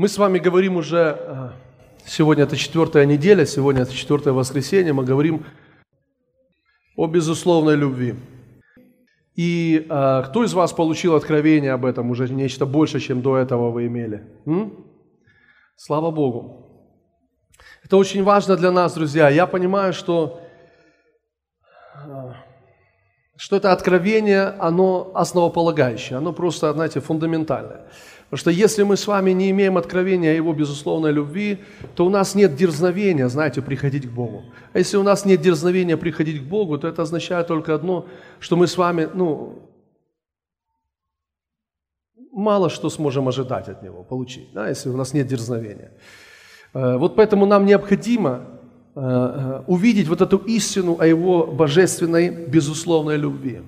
Мы с вами говорим уже, э, сегодня это четвертая неделя, сегодня это четвертое воскресенье, мы говорим о безусловной любви. И э, кто из вас получил откровение об этом, уже нечто больше, чем до этого вы имели? М? Слава Богу. Это очень важно для нас, друзья. Я понимаю, что, э, что это откровение, оно основополагающее, оно просто, знаете, фундаментальное. Потому что если мы с вами не имеем откровения о Его безусловной любви, то у нас нет дерзновения, знаете, приходить к Богу. А если у нас нет дерзновения приходить к Богу, то это означает только одно, что мы с вами, ну, мало что сможем ожидать от Него, получить, да, если у нас нет дерзновения. Э, вот поэтому нам необходимо э, э, увидеть вот эту истину о Его божественной, безусловной любви.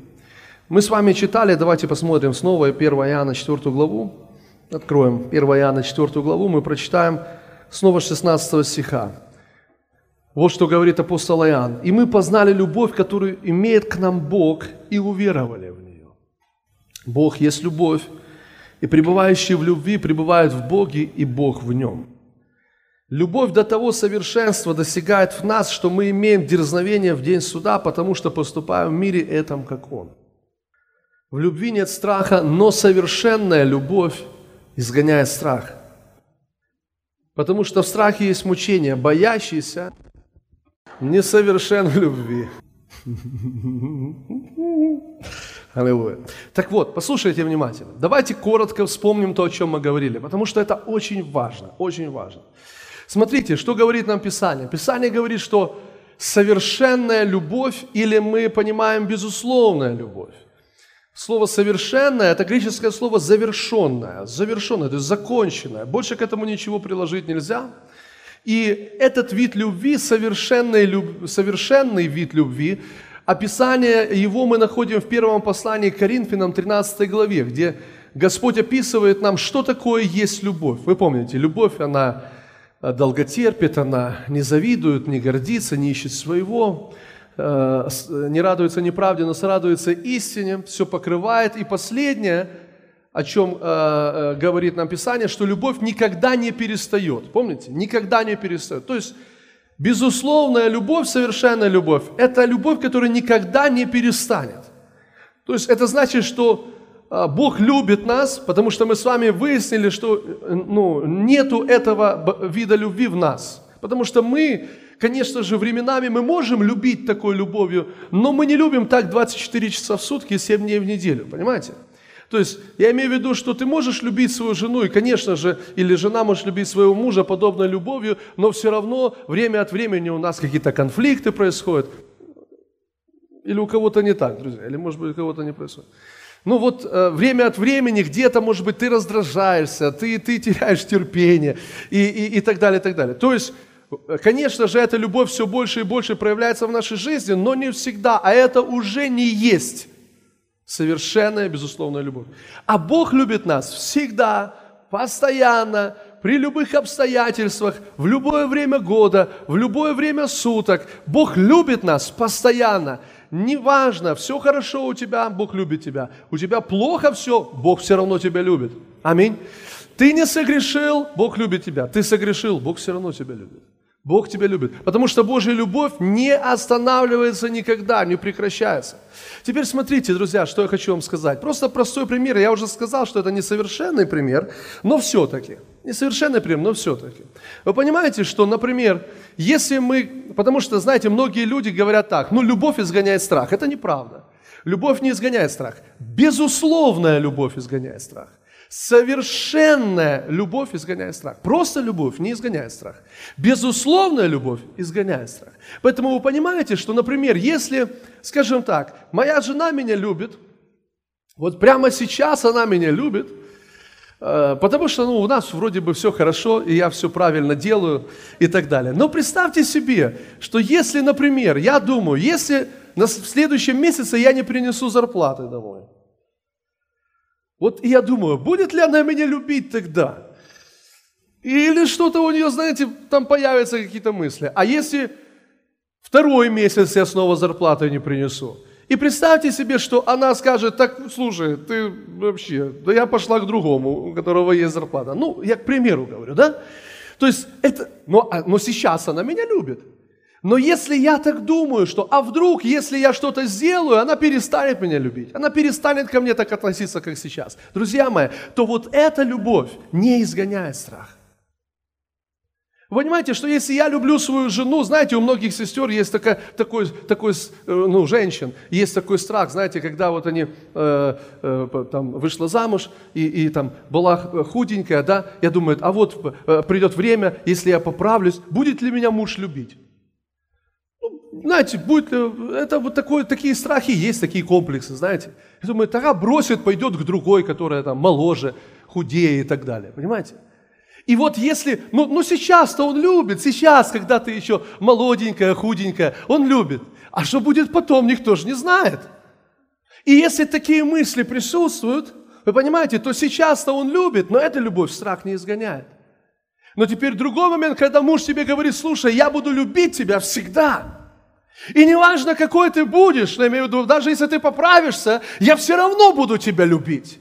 Мы с вами читали, давайте посмотрим снова 1 Иоанна 4 главу. Откроем 1 Иоанна 4 главу, мы прочитаем снова 16 стиха. Вот что говорит апостол Иоанн. «И мы познали любовь, которую имеет к нам Бог, и уверовали в нее». Бог есть любовь, и пребывающие в любви пребывают в Боге, и Бог в нем. Любовь до того совершенства достигает в нас, что мы имеем дерзновение в день суда, потому что поступаем в мире этом, как Он. В любви нет страха, но совершенная любовь изгоняет страх. Потому что в страхе есть мучение, боящийся несовершен в любви. Аллилуйя. Так вот, послушайте внимательно. Давайте коротко вспомним то, о чем мы говорили, потому что это очень важно, очень важно. Смотрите, что говорит нам Писание. Писание говорит, что совершенная любовь или мы понимаем безусловная любовь. Слово «совершенное» – это греческое слово «завершенное», завершенное, то есть законченное. Больше к этому ничего приложить нельзя. И этот вид любви, совершенный, люб... совершенный вид любви, описание его мы находим в первом послании к Коринфянам 13 главе, где Господь описывает нам, что такое есть любовь. Вы помните, любовь, она долготерпит, она не завидует, не гордится, не ищет своего. Э, не радуется неправде, но радуется истине, все покрывает. И последнее, о чем э, э, говорит нам Писание, что любовь никогда не перестает. Помните? Никогда не перестает. То есть, безусловная любовь, совершенная любовь, это любовь, которая никогда не перестанет. То есть, это значит, что Бог любит нас, потому что мы с вами выяснили, что ну, нету этого вида любви в нас. Потому что мы Конечно же, временами мы можем любить такой любовью, но мы не любим так 24 часа в сутки и 7 дней в неделю, понимаете? То есть я имею в виду, что ты можешь любить свою жену, и, конечно же, или жена может любить своего мужа подобной любовью, но все равно время от времени у нас какие-то конфликты происходят. Или у кого-то не так, друзья, или, может быть, у кого-то не происходит. Ну вот э, время от времени где-то, может быть, ты раздражаешься, ты, ты теряешь терпение и, и, и так далее, и так далее. То есть Конечно же, эта любовь все больше и больше проявляется в нашей жизни, но не всегда, а это уже не есть совершенная, безусловная любовь. А Бог любит нас всегда, постоянно, при любых обстоятельствах, в любое время года, в любое время суток. Бог любит нас постоянно. Неважно, все хорошо у тебя, Бог любит тебя. У тебя плохо все, Бог все равно тебя любит. Аминь. Ты не согрешил, Бог любит тебя. Ты согрешил, Бог все равно тебя любит. Бог тебя любит. Потому что Божья любовь не останавливается никогда, не прекращается. Теперь смотрите, друзья, что я хочу вам сказать. Просто простой пример. Я уже сказал, что это несовершенный пример, но все-таки. Несовершенный пример, но все-таки. Вы понимаете, что, например, если мы... Потому что, знаете, многие люди говорят так, ну, любовь изгоняет страх. Это неправда. Любовь не изгоняет страх. Безусловная любовь изгоняет страх. Совершенная любовь изгоняет страх. Просто любовь не изгоняет страх. Безусловная любовь изгоняет страх. Поэтому вы понимаете, что, например, если, скажем так, моя жена меня любит, вот прямо сейчас она меня любит, э, потому что ну, у нас вроде бы все хорошо, и я все правильно делаю и так далее. Но представьте себе, что если, например, я думаю, если в следующем месяце я не принесу зарплаты домой – вот я думаю, будет ли она меня любить тогда? Или что-то у нее, знаете, там появятся какие-то мысли. А если второй месяц я снова зарплату не принесу? И представьте себе, что она скажет, так, слушай, ты вообще, да я пошла к другому, у которого есть зарплата. Ну, я к примеру говорю, да? То есть это, но, а, но сейчас она меня любит. Но если я так думаю, что, а вдруг, если я что-то сделаю, она перестанет меня любить, она перестанет ко мне так относиться, как сейчас. Друзья мои, то вот эта любовь не изгоняет страх. Вы понимаете, что если я люблю свою жену, знаете, у многих сестер есть такая, такой, такой, э, ну, женщин, есть такой страх, знаете, когда вот они, э, э, там, вышла замуж и, и там была худенькая, да, я думаю, а вот э, придет время, если я поправлюсь, будет ли меня муж любить? Знаете, будет, это вот такое, такие страхи есть, такие комплексы, знаете. Я думаю, тогда бросит, пойдет к другой, которая там моложе, худее и так далее, понимаете? И вот если, ну, ну сейчас-то он любит, сейчас, когда ты еще молоденькая, худенькая, он любит. А что будет потом, никто же не знает. И если такие мысли присутствуют, вы понимаете, то сейчас-то он любит, но эта любовь страх не изгоняет. Но теперь другой момент, когда муж тебе говорит, слушай, я буду любить тебя всегда. И неважно, какой ты будешь, я имею в виду, даже если ты поправишься, я все равно буду тебя любить.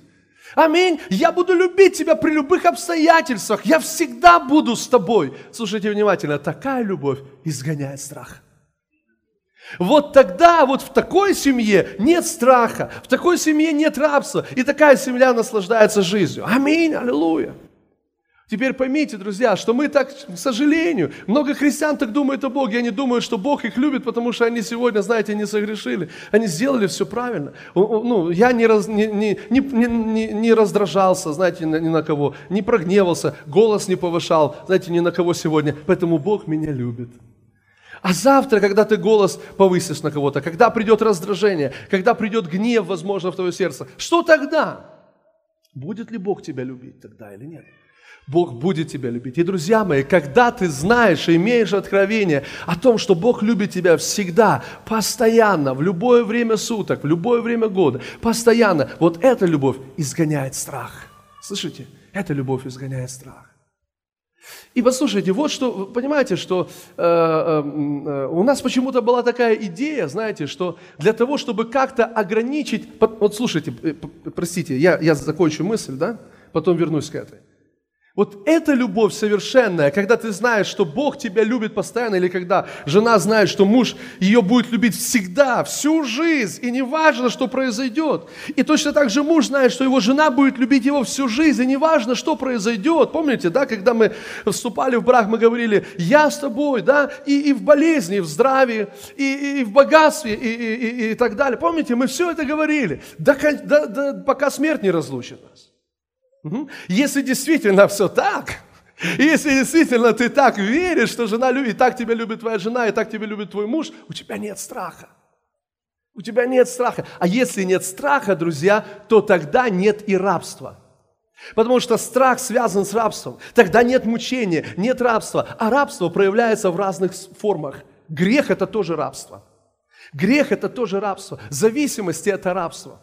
Аминь. Я буду любить тебя при любых обстоятельствах. Я всегда буду с тобой. Слушайте внимательно, такая любовь изгоняет страх. Вот тогда, вот в такой семье нет страха, в такой семье нет рабства, и такая семья наслаждается жизнью. Аминь, аллилуйя. Теперь поймите, друзья, что мы так, к сожалению, много христиан так думают о Боге, они думают, что Бог их любит, потому что они сегодня, знаете, не согрешили, они сделали все правильно. Ну, я не, раз, не, не, не, не раздражался, знаете, ни на кого, не прогневался, голос не повышал, знаете, ни на кого сегодня, поэтому Бог меня любит. А завтра, когда ты голос повысишь на кого-то, когда придет раздражение, когда придет гнев, возможно, в твое сердце, что тогда? Будет ли Бог тебя любить тогда или нет? Бог будет тебя любить. И, друзья мои, когда ты знаешь и имеешь откровение о том, что Бог любит тебя всегда, постоянно, в любое время суток, в любое время года, постоянно, вот эта любовь изгоняет страх. Слышите? Эта любовь изгоняет страх. И послушайте, вот что, понимаете, что э, э, у нас почему-то была такая идея, знаете, что для того, чтобы как-то ограничить, вот слушайте, э, простите, я, я закончу мысль, да, потом вернусь к этой. Вот эта любовь совершенная, когда ты знаешь, что Бог тебя любит постоянно, или когда жена знает, что муж ее будет любить всегда, всю жизнь, и не важно, что произойдет. И точно так же муж знает, что его жена будет любить его всю жизнь, и не важно, что произойдет. Помните, да, когда мы вступали в брак, мы говорили, я с тобой, да, и, и в болезни, и в здравии, и, и в богатстве, и, и, и, и так далее. Помните, мы все это говорили, до, до, до, пока смерть не разлучит нас. Если действительно все так, если действительно ты так веришь, что жена любит, и так тебя любит твоя жена, и так тебя любит твой муж, у тебя нет страха. У тебя нет страха. А если нет страха, друзья, то тогда нет и рабства. Потому что страх связан с рабством. Тогда нет мучения, нет рабства. А рабство проявляется в разных формах. Грех – это тоже рабство. Грех – это тоже рабство. Зависимость – это рабство.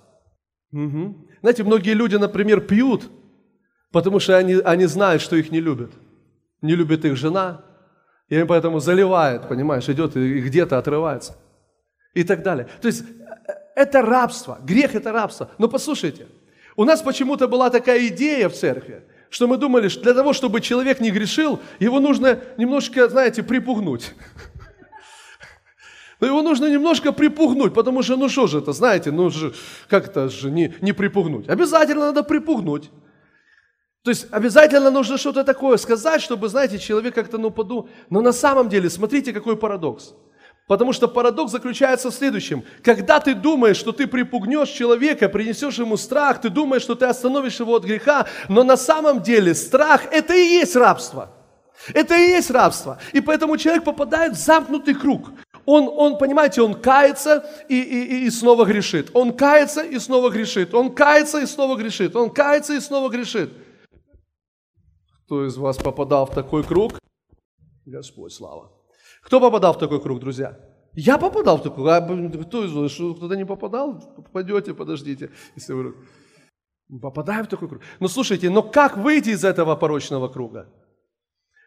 Угу. Знаете, многие люди, например, пьют, Потому что они, они знают, что их не любят. Не любит их жена, и они поэтому заливает, понимаешь, идет и где-то отрывается. И так далее. То есть э, это рабство, грех это рабство. Но послушайте, у нас почему-то была такая идея в церкви, что мы думали, что для того, чтобы человек не грешил, его нужно немножко, знаете, припугнуть. Но его нужно немножко припугнуть, потому что, ну что же это, знаете, ну же, как это же не, не припугнуть? Обязательно надо припугнуть. То есть обязательно нужно что-то такое сказать, чтобы, знаете, человек как-то, ну, подумал. Но на самом деле, смотрите, какой парадокс. Потому что парадокс заключается в следующем. Когда ты думаешь, что ты припугнешь человека, принесешь ему страх, ты думаешь, что ты остановишь его от греха, но на самом деле страх – это и есть рабство. Это и есть рабство. И поэтому человек попадает в замкнутый круг. Он, он понимаете, он кается и, и, и снова грешит. Он кается и снова грешит. Он кается и снова грешит. Он кается и снова грешит. Кто из вас попадал в такой круг? Господь, слава. Кто попадал в такой круг, друзья? Я попадал в такой круг. А кто из вас? Кто-то не попадал? Попадете, подождите. Если вы... Попадаем в такой круг. Но слушайте, но как выйти из этого порочного круга?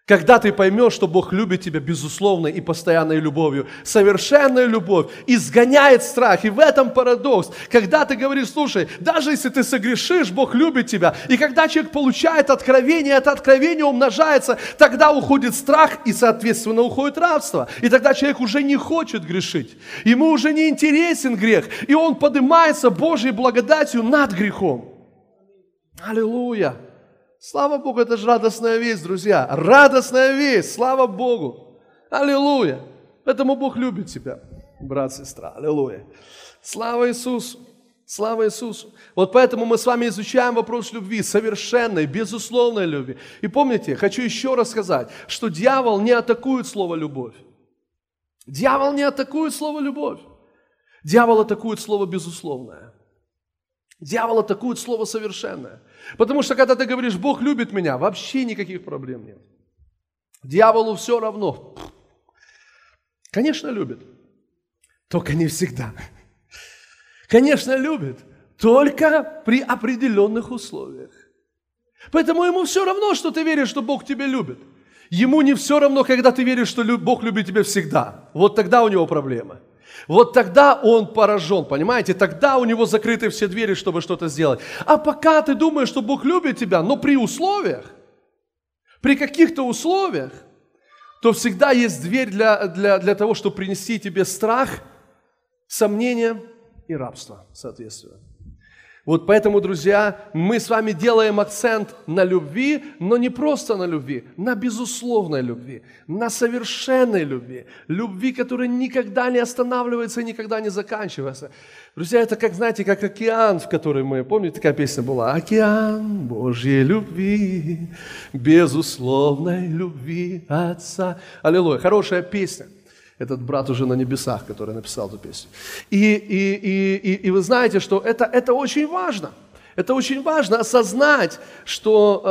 Когда ты поймешь, что Бог любит тебя безусловной и постоянной любовью, совершенная любовь изгоняет страх. И в этом парадокс. Когда ты говоришь, слушай, даже если ты согрешишь, Бог любит тебя. И когда человек получает откровение, это откровение умножается, тогда уходит страх и, соответственно, уходит рабство. И тогда человек уже не хочет грешить. Ему уже не интересен грех. И он поднимается Божьей благодатью над грехом. Аллилуйя! Слава Богу, это же радостная весть, друзья. Радостная весть, слава Богу. Аллилуйя. Поэтому Бог любит тебя, брат, сестра. Аллилуйя. Слава Иисусу. Слава Иисусу. Вот поэтому мы с вами изучаем вопрос любви, совершенной, безусловной любви. И помните, хочу еще раз сказать, что дьявол не атакует слово «любовь». Дьявол не атакует слово «любовь». Дьявол атакует слово «безусловное». Дьявол атакует слово «совершенное». Потому что когда ты говоришь, Бог любит меня, вообще никаких проблем нет. Дьяволу все равно. Конечно, любит. Только не всегда. Конечно, любит. Только при определенных условиях. Поэтому ему все равно, что ты веришь, что Бог тебя любит. Ему не все равно, когда ты веришь, что Бог любит тебя всегда. Вот тогда у него проблема. Вот тогда он поражен, понимаете? Тогда у него закрыты все двери, чтобы что-то сделать. А пока ты думаешь, что Бог любит тебя, но при условиях, при каких-то условиях, то всегда есть дверь для, для, для того, чтобы принести тебе страх, сомнение и рабство, соответственно. Вот поэтому, друзья, мы с вами делаем акцент на любви, но не просто на любви, на безусловной любви, на совершенной любви, любви, которая никогда не останавливается и никогда не заканчивается. Друзья, это как, знаете, как океан, в который мы, помните, такая песня была? Океан Божьей любви, безусловной любви Отца. Аллилуйя, хорошая песня – этот брат уже на небесах, который написал эту песню. И, и, и, и, и вы знаете, что это, это очень важно. Это очень важно осознать, что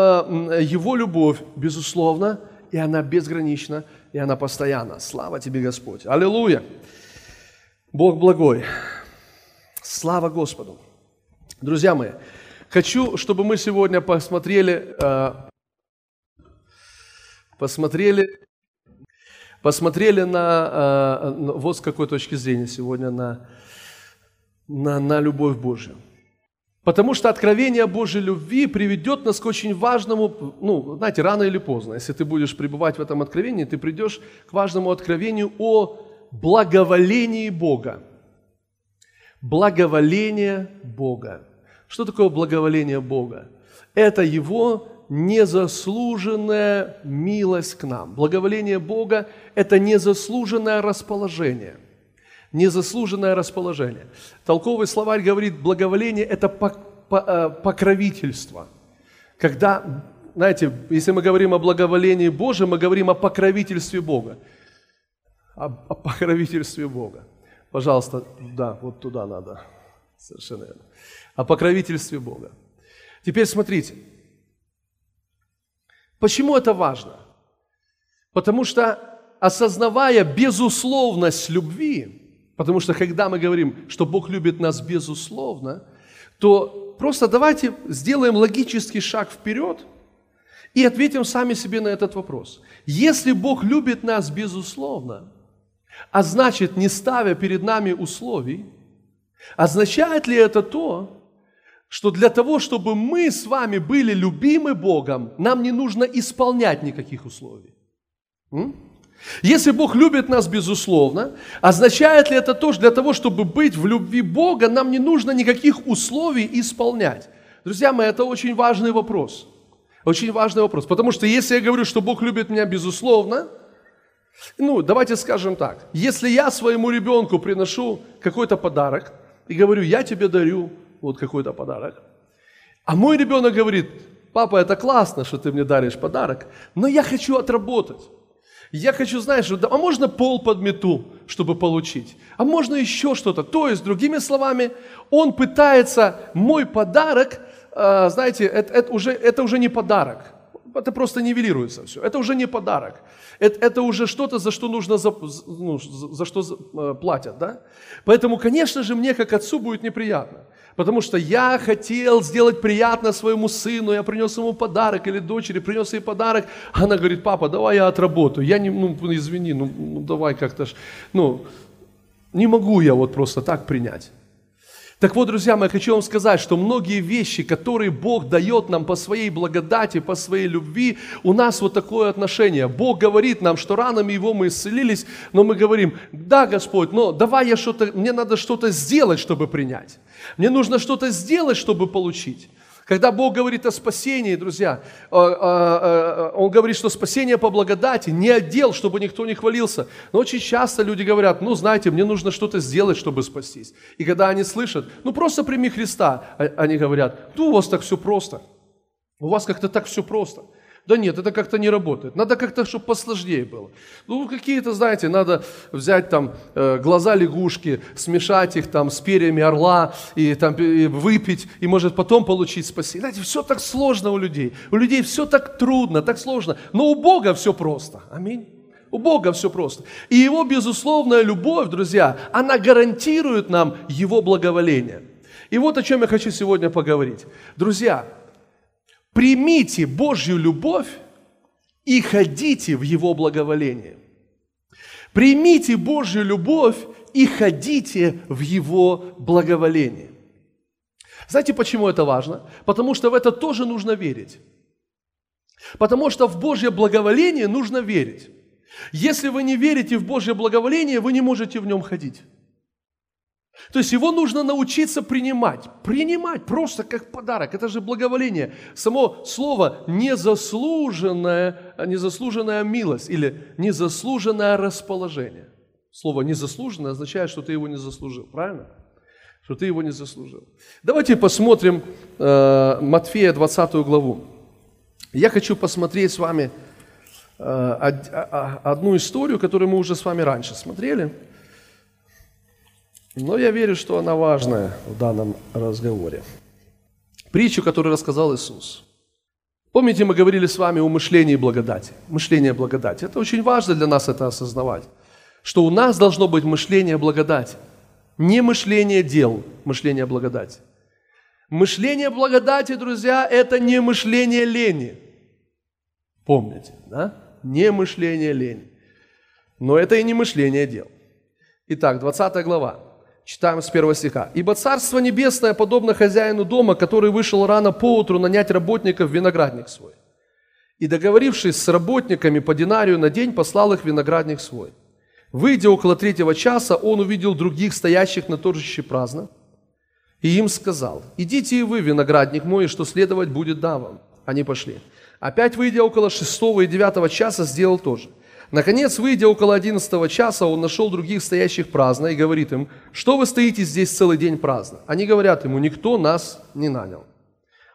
э, его любовь, безусловно, и она безгранична, и она постоянна. Слава тебе, Господь. Аллилуйя. Бог благой. Слава Господу. Друзья мои, хочу, чтобы мы сегодня посмотрели, э, посмотрели посмотрели на, э, вот с какой точки зрения сегодня, на, на, на любовь Божию. Потому что откровение Божьей любви приведет нас к очень важному, ну, знаете, рано или поздно, если ты будешь пребывать в этом откровении, ты придешь к важному откровению о благоволении Бога. Благоволение Бога. Что такое благоволение Бога? Это Его незаслуженная милость к нам. Благоволение Бога – это незаслуженное расположение. Незаслуженное расположение. Толковый словарь говорит, благоволение – это э, покровительство. Когда, знаете, если мы говорим о благоволении Божьем, мы говорим о покровительстве Бога. О, о покровительстве Бога. Пожалуйста, да, вот туда надо. Совершенно верно. О покровительстве Бога. Теперь смотрите – Почему это важно? Потому что осознавая безусловность любви, потому что когда мы говорим, что Бог любит нас безусловно, то просто давайте сделаем логический шаг вперед и ответим сами себе на этот вопрос. Если Бог любит нас безусловно, а значит, не ставя перед нами условий, означает ли это то, что для того, чтобы мы с вами были любимы Богом, нам не нужно исполнять никаких условий. Если Бог любит нас безусловно, означает ли это то, что для того, чтобы быть в любви Бога, нам не нужно никаких условий исполнять? Друзья мои, это очень важный вопрос. Очень важный вопрос. Потому что если я говорю, что Бог любит меня безусловно, ну, давайте скажем так. Если я своему ребенку приношу какой-то подарок и говорю, я тебе дарю вот какой-то подарок. А мой ребенок говорит, папа, это классно, что ты мне даришь подарок, но я хочу отработать. Я хочу, знаешь, а можно пол подмету, чтобы получить? А можно еще что-то? То есть, другими словами, он пытается мой подарок, а, знаете, это, это, уже, это уже не подарок. Это просто нивелируется все. Это уже не подарок. Это, это уже что-то, за что нужно, за, ну, за что э, платят. Да? Поэтому, конечно же, мне как отцу будет неприятно. Потому что я хотел сделать приятно своему сыну, я принес ему подарок, или дочери принес ей подарок. Она говорит, папа, давай я отработаю. Я не, ну, извини, ну, ну давай как-то, ну, не могу я вот просто так принять. Так вот, друзья мои, хочу вам сказать, что многие вещи, которые Бог дает нам по своей благодати, по своей любви, у нас вот такое отношение. Бог говорит нам, что ранами Его мы исцелились, но мы говорим, да, Господь, но давай я что-то, мне надо что-то сделать, чтобы принять. Мне нужно что-то сделать, чтобы получить. Когда Бог говорит о спасении, друзья, э, э, э, Он говорит, что спасение по благодати, не отдел, чтобы никто не хвалился. Но очень часто люди говорят, ну, знаете, мне нужно что-то сделать, чтобы спастись. И когда они слышат, ну, просто прими Христа, а, они говорят, ну, у вас так все просто. У вас как-то так все просто. Да нет, это как-то не работает. Надо как-то, чтобы посложнее было. Ну, какие-то, знаете, надо взять там э, глаза лягушки, смешать их там с перьями орла и там и выпить, и может потом получить спасение. Знаете, все так сложно у людей. У людей все так трудно, так сложно. Но у Бога все просто. Аминь. У Бога все просто. И Его безусловная любовь, друзья, она гарантирует нам Его благоволение. И вот о чем я хочу сегодня поговорить. Друзья, Примите Божью любовь и ходите в Его благоволение. Примите Божью любовь и ходите в Его благоволение. Знаете, почему это важно? Потому что в это тоже нужно верить. Потому что в Божье благоволение нужно верить. Если вы не верите в Божье благоволение, вы не можете в нем ходить. То есть его нужно научиться принимать. Принимать просто как подарок. Это же благоволение. Само слово незаслуженная, незаслуженная милость или незаслуженное расположение. Слово незаслуженное означает, что ты его не заслужил. Правильно? Что ты его не заслужил. Давайте посмотрим э, Матфея 20 главу. Я хочу посмотреть с вами э, одну историю, которую мы уже с вами раньше смотрели. Но я верю, что она важная в данном разговоре. Притчу, которую рассказал Иисус. Помните, мы говорили с вами о мышлении благодати. Мышление благодати. Это очень важно для нас это осознавать. Что у нас должно быть мышление благодати. Не мышление дел, мышление благодати. Мышление благодати, друзья, это не мышление лени. Помните, да? Не мышление лени. Но это и не мышление дел. Итак, 20 глава. Читаем с первого стиха. «Ибо Царство Небесное подобно хозяину дома, который вышел рано поутру нанять работников в виноградник свой. И, договорившись с работниками по динарию на день, послал их в виноградник свой. Выйдя около третьего часа, он увидел других, стоящих на торжище праздно, и им сказал, «Идите и вы, виноградник мой, что следовать будет да вам». Они пошли. Опять, выйдя около шестого и девятого часа, сделал то же. Наконец, выйдя около одиннадцатого часа, он нашел других стоящих праздно и говорит им, что вы стоите здесь целый день праздно? Они говорят ему, никто нас не нанял.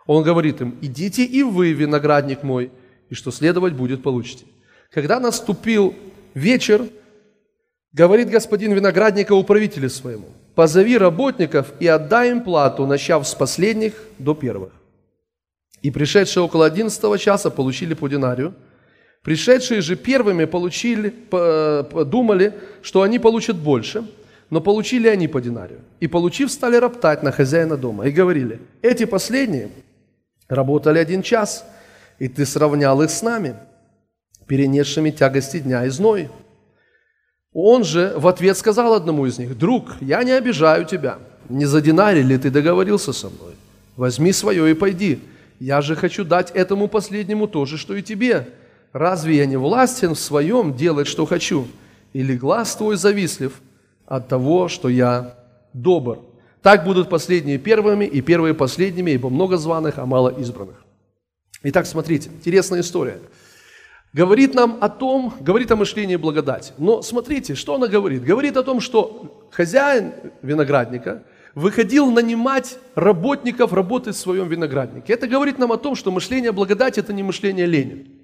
Он говорит им, идите и вы, виноградник мой, и что следовать будет, получите. Когда наступил вечер, говорит господин виноградника управителю своему, позови работников и отдай им плату, начав с последних до первых. И пришедшие около одиннадцатого часа получили по динарию – Пришедшие же первыми получили, думали, что они получат больше, но получили они по динарию. И получив, стали роптать на хозяина дома и говорили, эти последние работали один час, и ты сравнял их с нами, перенесшими тягости дня и зной. Он же в ответ сказал одному из них, «Друг, я не обижаю тебя. Не за динарий ли ты договорился со мной? Возьми свое и пойди. Я же хочу дать этому последнему то же, что и тебе. Разве я не властен в своем делать, что хочу? Или глаз твой завистлив от того, что я добр? Так будут последние первыми и первые последними, ибо много званых, а мало избранных. Итак, смотрите, интересная история. Говорит нам о том, говорит о мышлении благодати. Но смотрите, что она говорит? Говорит о том, что хозяин виноградника выходил нанимать работников работать в своем винограднике. Это говорит нам о том, что мышление благодати – это не мышление лени.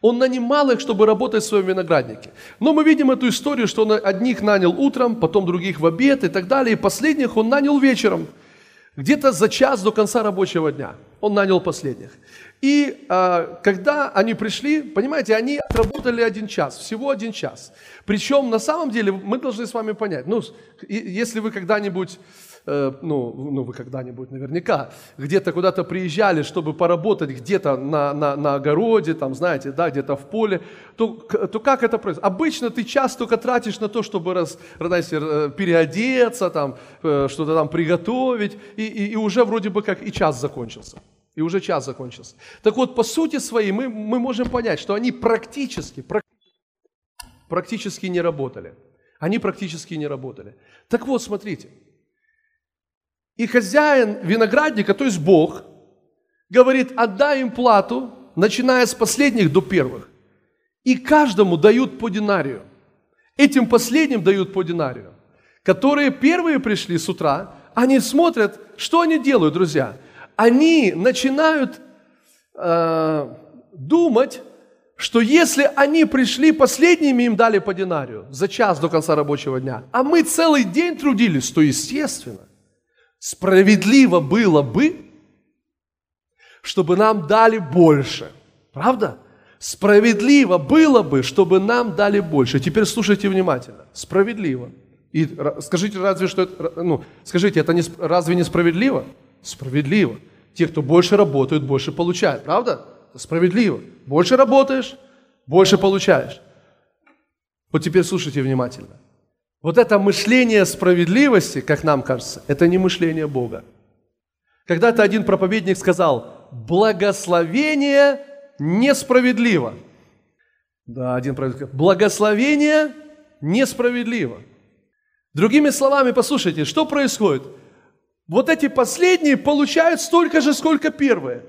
Он нанимал их, чтобы работать в своем винограднике. Но мы видим эту историю, что он одних нанял утром, потом других в обед и так далее. И последних он нанял вечером. Где-то за час до конца рабочего дня он нанял последних. И а, когда они пришли, понимаете, они отработали один час, всего один час. Причем на самом деле мы должны с вами понять, ну, если вы когда-нибудь Э, ну, ну вы когда-нибудь наверняка, где-то куда-то приезжали, чтобы поработать где-то на, на, на огороде, там, знаете, да, где-то в поле, то, то как это происходит? Обычно ты час только тратишь на то, чтобы раз, знаете, э, переодеться, там, э, что-то там приготовить, и, и, и уже вроде бы как и час закончился. И уже час закончился. Так вот, по сути своей мы, мы можем понять, что они практически, практически не работали. Они практически не работали. Так вот, смотрите – и хозяин виноградника, то есть Бог, говорит, отдай им плату, начиная с последних до первых. И каждому дают по динарию. Этим последним дают по динарию. Которые первые пришли с утра, они смотрят, что они делают, друзья. Они начинают э, думать, что если они пришли последними, им дали по динарию за час до конца рабочего дня, а мы целый день трудились, то естественно – Справедливо было бы, чтобы нам дали больше. Правда? Справедливо было бы, чтобы нам дали больше. Теперь слушайте внимательно. Справедливо. И скажите, разве что это, ну, скажите, это не, разве не справедливо? Справедливо. Те, кто больше работают, больше получают. Правда? Справедливо. Больше работаешь, больше получаешь. Вот теперь слушайте внимательно. Вот это мышление справедливости, как нам кажется, это не мышление Бога. Когда-то один проповедник сказал, благословение несправедливо. Да, один проповедник сказал, благословение несправедливо. Другими словами, послушайте, что происходит? Вот эти последние получают столько же, сколько первые.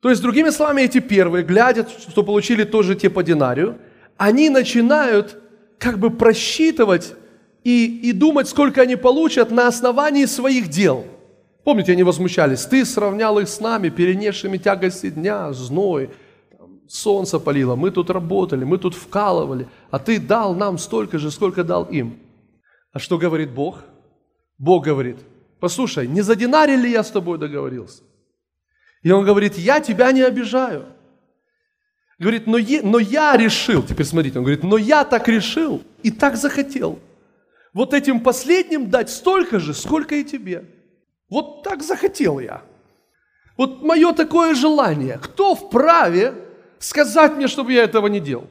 То есть, другими словами, эти первые, глядя, что получили тоже те по динарию, они начинают как бы просчитывать и, и думать, сколько они получат на основании своих дел. Помните, они возмущались, ты сравнял их с нами, перенесшими тягости дня, зной, солнце палило, мы тут работали, мы тут вкалывали, а ты дал нам столько же, сколько дал им. А что говорит Бог? Бог говорит, послушай, не за динарий ли я с тобой договорился? И он говорит, я тебя не обижаю. Говорит, но, е, но я решил, теперь смотрите, он говорит, но я так решил и так захотел – вот этим последним дать столько же, сколько и тебе. Вот так захотел я. Вот мое такое желание. Кто вправе сказать мне, чтобы я этого не делал?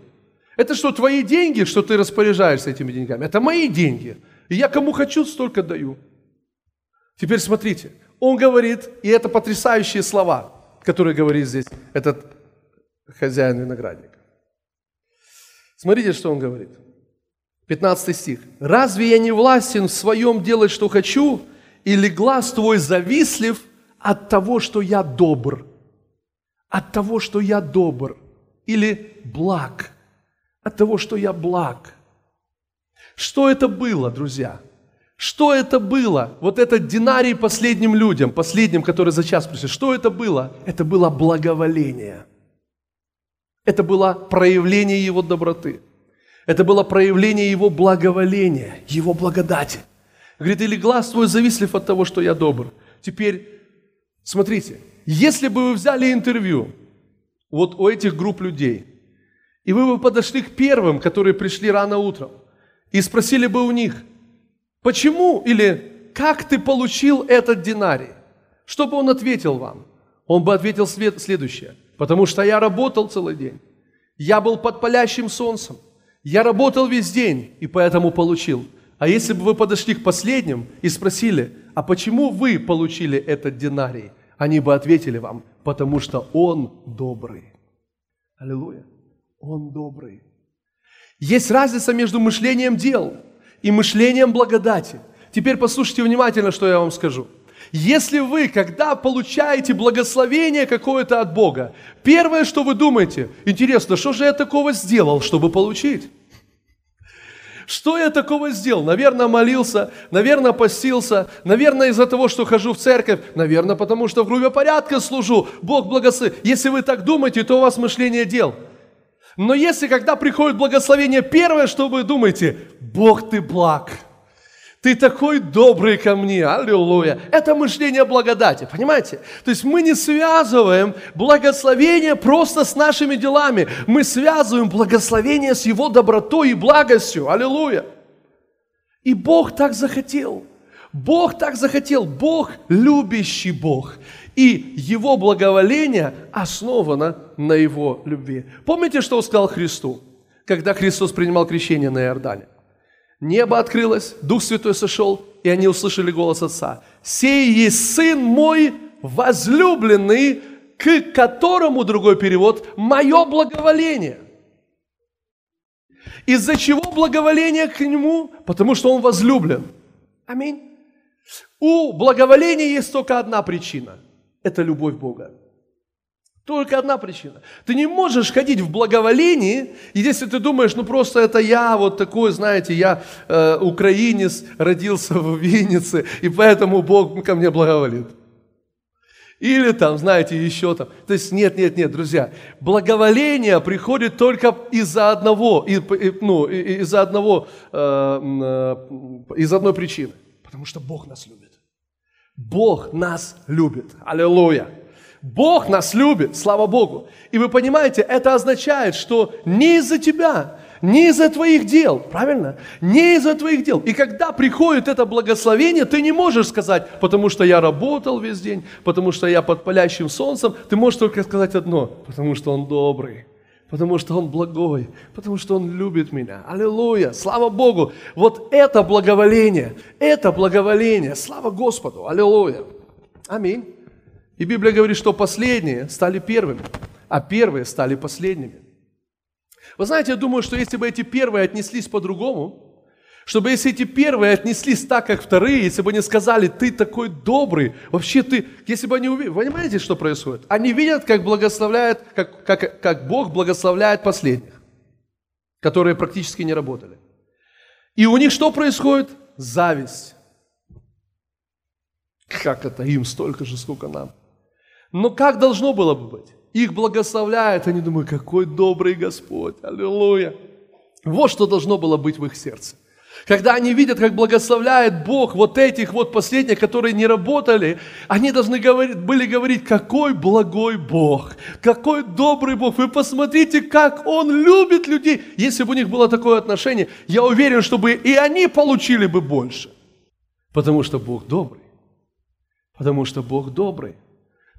Это что, твои деньги, что ты распоряжаешься этими деньгами? Это мои деньги. И я кому хочу, столько даю. Теперь смотрите. Он говорит, и это потрясающие слова, которые говорит здесь этот хозяин виноградника. Смотрите, что он говорит. 15 стих. «Разве я не властен в своем делать, что хочу, или глаз твой завистлив от того, что я добр?» От того, что я добр. Или благ. От того, что я благ. Что это было, друзья? Что это было? Вот этот динарий последним людям, последним, которые за час пришли. Что это было? Это было благоволение. Это было проявление его доброты. Это было проявление Его благоволения, Его благодати. Говорит, или глаз твой завистлив от того, что я добр. Теперь, смотрите, если бы вы взяли интервью вот у этих групп людей, и вы бы подошли к первым, которые пришли рано утром, и спросили бы у них, почему или как ты получил этот динарий? Что бы он ответил вам? Он бы ответил следующее. Потому что я работал целый день. Я был под палящим солнцем. Я работал весь день и поэтому получил. А если бы вы подошли к последним и спросили, а почему вы получили этот динарий? Они бы ответили вам, потому что он добрый. Аллилуйя. Он добрый. Есть разница между мышлением дел и мышлением благодати. Теперь послушайте внимательно, что я вам скажу. Если вы, когда получаете благословение какое-то от Бога, первое, что вы думаете, интересно, что же я такого сделал, чтобы получить? Что я такого сделал? Наверное, молился, наверное, постился, наверное, из-за того, что хожу в церковь, наверное, потому что в группе порядка служу. Бог благословит. Если вы так думаете, то у вас мышление дел. Но если, когда приходит благословение, первое, что вы думаете, Бог ты благ – ты такой добрый ко мне, аллилуйя. Это мышление благодати, понимаете? То есть мы не связываем благословение просто с нашими делами. Мы связываем благословение с Его добротой и благостью, аллилуйя. И Бог так захотел. Бог так захотел, Бог любящий Бог. И Его благоволение основано на Его любви. Помните, что Он сказал Христу, когда Христос принимал крещение на Иордане? Небо открылось, Дух Святой сошел, и они услышали голос Отца. «Сей есть Сын мой возлюбленный, к которому, другой перевод, мое благоволение». Из-за чего благоволение к Нему? Потому что Он возлюблен. Аминь. У благоволения есть только одна причина. Это любовь Бога. Только одна причина. Ты не можешь ходить в благоволении, и если ты думаешь, ну просто это я вот такой, знаете, я э, украинец, родился в Виннице, и поэтому Бог ко мне благоволит. Или там, знаете, еще там. То есть нет, нет, нет, друзья. Благоволение приходит только из-за одного, ну, из-за одного, э, э, из одной причины. Потому что Бог нас любит. Бог нас любит. Аллилуйя. Бог нас любит, слава Богу. И вы понимаете, это означает, что не из-за тебя, не из-за твоих дел, правильно? Не из-за твоих дел. И когда приходит это благословение, ты не можешь сказать, потому что я работал весь день, потому что я под палящим солнцем. Ты можешь только сказать одно, потому что он добрый, потому что он благой, потому что он любит меня. Аллилуйя, слава Богу. Вот это благоволение, это благоволение, слава Господу, аллилуйя. Аминь. И Библия говорит, что последние стали первыми, а первые стали последними. Вы знаете, я думаю, что если бы эти первые отнеслись по-другому, чтобы если эти первые отнеслись так, как вторые, если бы они сказали, ты такой добрый, вообще ты, если бы они увидели, понимаете, что происходит? Они видят, как благословляет, как, как, как Бог благословляет последних, которые практически не работали. И у них что происходит? Зависть. Как это им столько же, сколько нам? Но как должно было бы быть? их благословляют, они думают, какой добрый Господь, аллилуйя. Вот что должно было быть в их сердце. Когда они видят, как благословляет Бог вот этих вот последних, которые не работали, они должны говорить, были говорить, какой благой Бог, какой добрый Бог. Вы посмотрите, как Он любит людей. Если бы у них было такое отношение, я уверен, чтобы и они получили бы больше. Потому что Бог добрый. Потому что Бог добрый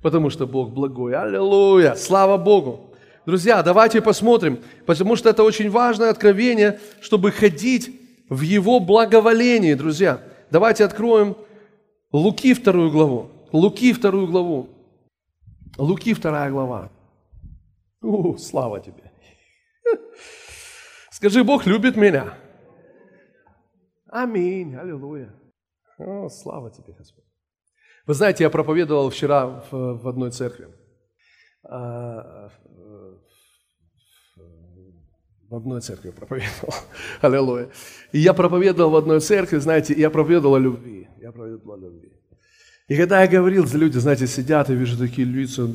потому что Бог благой. Аллилуйя! Слава Богу! Друзья, давайте посмотрим, потому что это очень важное откровение, чтобы ходить в Его благоволении, друзья. Давайте откроем Луки вторую главу. Луки вторую главу. Луки вторая глава. У, слава тебе. Скажи, Бог любит меня. Аминь. Аллилуйя. О, слава тебе, Господь. Вы знаете, я проповедовал вчера в, в одной церкви. А, в одной церкви проповедовал. Аллилуйя. И я проповедовал в одной церкви, знаете, я проповедовал о любви. Я проповедовал о любви. И когда я говорил, люди, знаете, сидят, и вижу такие лица.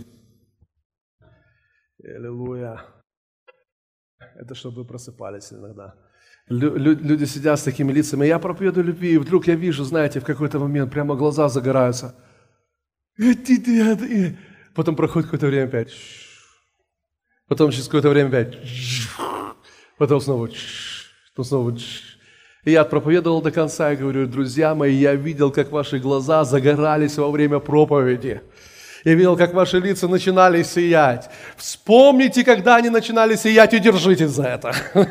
Аллилуйя. Это чтобы вы просыпались иногда. Люди сидят с такими лицами. Я проповедую любви, и вдруг я вижу, знаете, в какой-то момент прямо глаза загораются. Потом проходит какое-то время опять. Потом через какое-то время опять. Потом снова. Потом снова. И я проповедовал до конца и говорю, друзья мои, я видел, как ваши глаза загорались во время проповеди. Я видел, как ваши лица начинали сиять. Вспомните, когда они начинали сиять, и держитесь за это.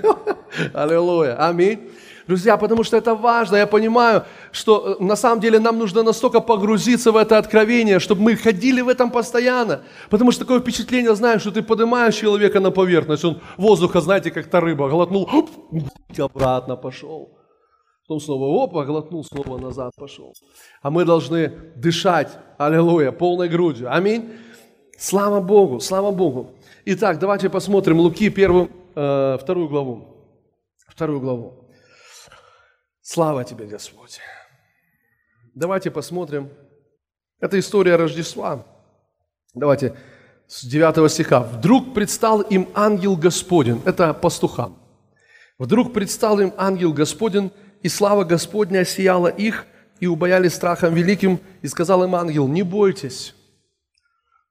Аллилуйя. Аминь. Друзья, потому что это важно. Я понимаю, что э, на самом деле нам нужно настолько погрузиться в это откровение, чтобы мы ходили в этом постоянно. Потому что такое впечатление, знаешь, что ты поднимаешь человека на поверхность, он воздуха, знаете, как та рыба, глотнул, обратно пошел. Потом снова оп, глотнул, снова назад пошел. А мы должны дышать, аллилуйя, полной грудью. Аминь. Слава Богу, слава Богу. Итак, давайте посмотрим Луки первую, э, вторую главу. Вторую главу. Слава тебе, Господь. Давайте посмотрим. Это история Рождества. Давайте с 9 стиха. «Вдруг предстал им ангел Господень». Это пастухам. «Вдруг предстал им ангел Господень, и слава Господня осияла их, и убояли страхом великим, и сказал им ангел, не бойтесь,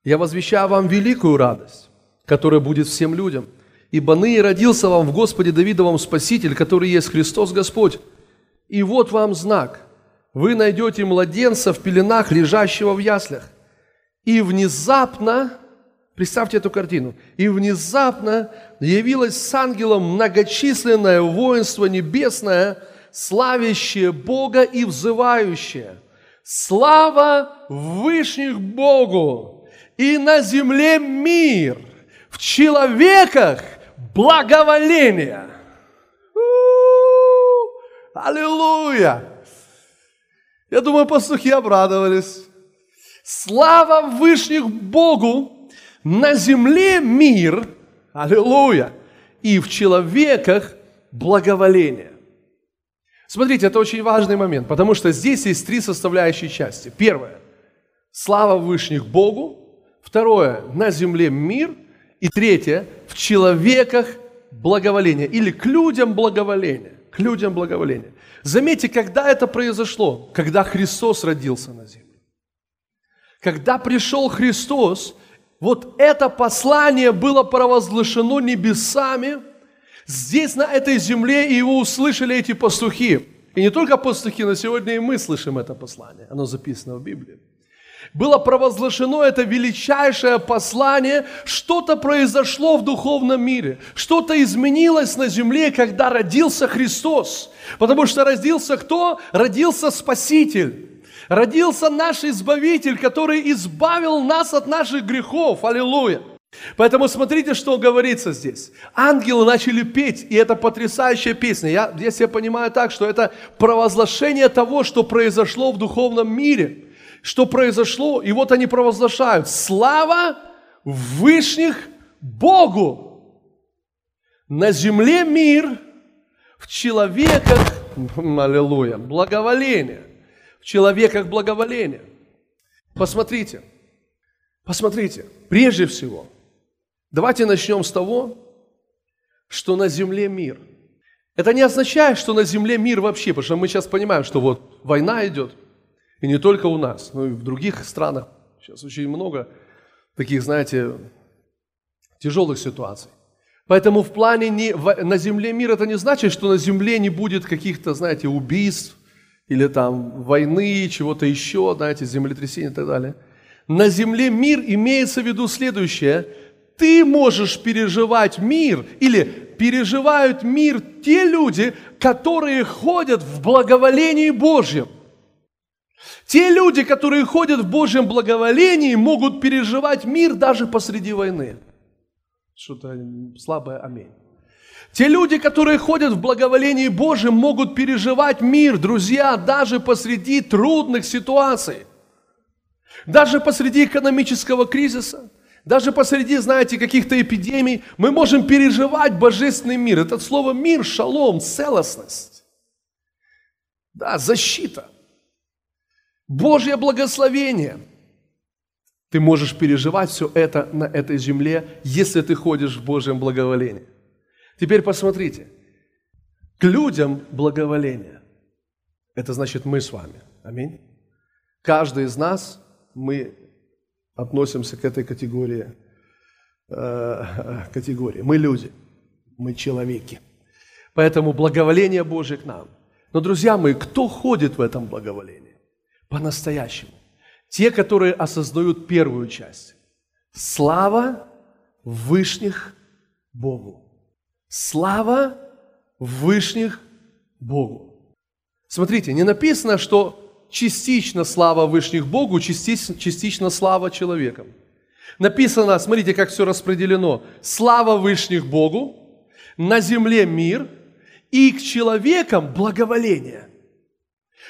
я возвещаю вам великую радость, которая будет всем людям, ибо ныне родился вам в Господе Давидовом Спаситель, который есть Христос Господь. И вот вам знак, вы найдете младенца в пеленах, лежащего в яслях. И внезапно, представьте эту картину, и внезапно явилось с ангелом многочисленное воинство небесное, славящее Бога и взывающее. Слава Вышних Богу! И на земле мир, в человеках благоволение. Аллилуйя! Я думаю, пастухи обрадовались. Слава Вышних Богу, на земле мир, аллилуйя, и в человеках благоволение. Смотрите, это очень важный момент, потому что здесь есть три составляющие части. Первое – слава Вышних Богу. Второе – на земле мир. И третье – в человеках благоволение или к людям благоволение. К людям благоволение. Заметьте, когда это произошло? Когда Христос родился на земле. Когда пришел Христос, вот это послание было провозглашено небесами, здесь, на этой земле, его услышали эти пастухи. И не только пастухи, но сегодня и мы слышим это послание. Оно записано в Библии. Было провозглашено это величайшее послание, что-то произошло в духовном мире, что-то изменилось на земле, когда родился Христос. Потому что родился кто? Родился Спаситель. Родился наш Избавитель, который избавил нас от наших грехов. Аллилуйя. Поэтому смотрите, что говорится здесь. Ангелы начали петь, и это потрясающая песня. Я здесь я понимаю так, что это провозглашение того, что произошло в духовном мире. Что произошло, и вот они провозглашают. Слава Вышних Богу! На земле мир, в человеках, аллилуйя, благоволение человеках благоволения. Посмотрите, посмотрите, прежде всего, давайте начнем с того, что на земле мир. Это не означает, что на земле мир вообще, потому что мы сейчас понимаем, что вот война идет, и не только у нас, но и в других странах. Сейчас очень много таких, знаете, тяжелых ситуаций. Поэтому в плане не, на земле мир это не значит, что на земле не будет каких-то, знаете, убийств, или там войны, чего-то еще, знаете, землетрясения и так далее. На земле мир имеется в виду следующее. Ты можешь переживать мир или переживают мир те люди, которые ходят в благоволении Божьем. Те люди, которые ходят в Божьем благоволении, могут переживать мир даже посреди войны. Что-то слабое аминь. Те люди, которые ходят в благоволении Божьем, могут переживать мир, друзья, даже посреди трудных ситуаций. Даже посреди экономического кризиса, даже посреди, знаете, каких-то эпидемий, мы можем переживать божественный мир. Это слово мир, шалом, целостность. Да, защита. Божье благословение. Ты можешь переживать все это на этой земле, если ты ходишь в Божьем благоволении. Теперь посмотрите. К людям благоволение. Это значит мы с вами. Аминь. Каждый из нас, мы относимся к этой категории. Э, категории. Мы люди, мы человеки. Поэтому благоволение Божие к нам. Но, друзья мои, кто ходит в этом благоволении? По-настоящему. Те, которые осознают первую часть. Слава Вышних Богу. Слава Вышних Богу. Смотрите, не написано, что частично слава Вышних Богу, частично, частично слава человекам. Написано, смотрите, как все распределено. Слава Вышних Богу, на земле мир и к человекам благоволение.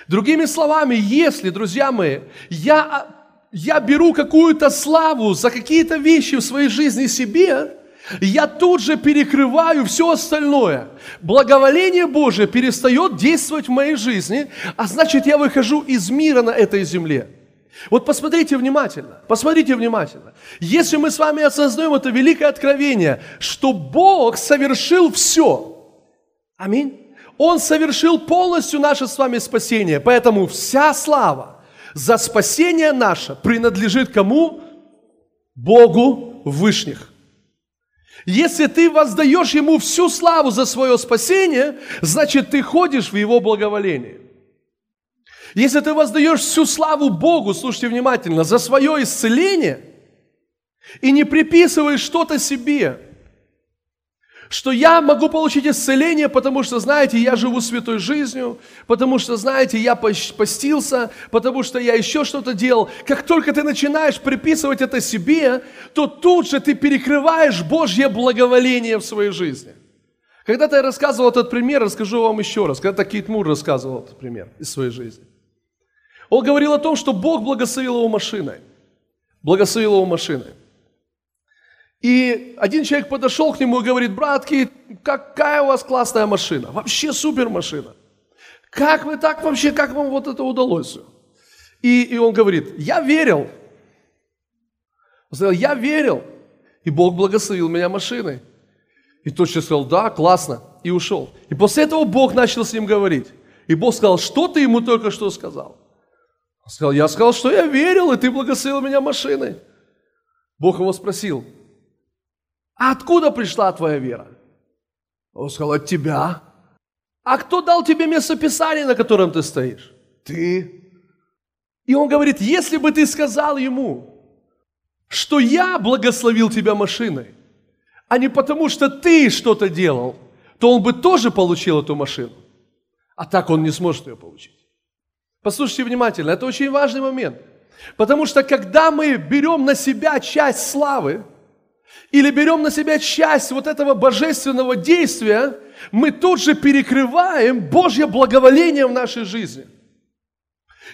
Другими словами, если, друзья мои, я, я беру какую-то славу за какие-то вещи в своей жизни себе, я тут же перекрываю все остальное. Благоволение Божие перестает действовать в моей жизни, а значит, я выхожу из мира на этой земле. Вот посмотрите внимательно, посмотрите внимательно. Если мы с вами осознаем это великое откровение, что Бог совершил все, аминь, Он совершил полностью наше с вами спасение, поэтому вся слава за спасение наше принадлежит кому? Богу Вышних. Если ты воздаешь Ему всю славу за свое спасение, значит, ты ходишь в Его благоволении. Если ты воздаешь всю славу Богу, слушайте внимательно, за свое исцеление и не приписываешь что-то себе, что я могу получить исцеление, потому что, знаете, я живу святой жизнью, потому что, знаете, я постился, потому что я еще что-то делал. Как только ты начинаешь приписывать это себе, то тут же ты перекрываешь Божье благоволение в своей жизни. Когда-то я рассказывал этот пример, расскажу вам еще раз. Когда-то Кит Мур рассказывал этот пример из своей жизни. Он говорил о том, что Бог благословил его машиной. Благословил его машиной. И один человек подошел к нему и говорит, братки, какая у вас классная машина, вообще супер машина. Как вы так вообще, как вам вот это удалось? И, и он говорит, я верил. Он сказал, я верил, и Бог благословил меня машиной. И тот человек сказал, да, классно, и ушел. И после этого Бог начал с ним говорить. И Бог сказал, что ты ему только что сказал? Он сказал, я сказал, что я верил, и ты благословил меня машиной. Бог его спросил, а откуда пришла твоя вера? Он сказал, от тебя. А кто дал тебе местописание, на котором ты стоишь? Ты. И он говорит, если бы ты сказал ему, что я благословил тебя машиной, а не потому, что ты что-то делал, то он бы тоже получил эту машину. А так он не сможет ее получить. Послушайте внимательно, это очень важный момент. Потому что когда мы берем на себя часть славы, или берем на себя часть вот этого божественного действия, мы тут же перекрываем Божье благоволение в нашей жизни.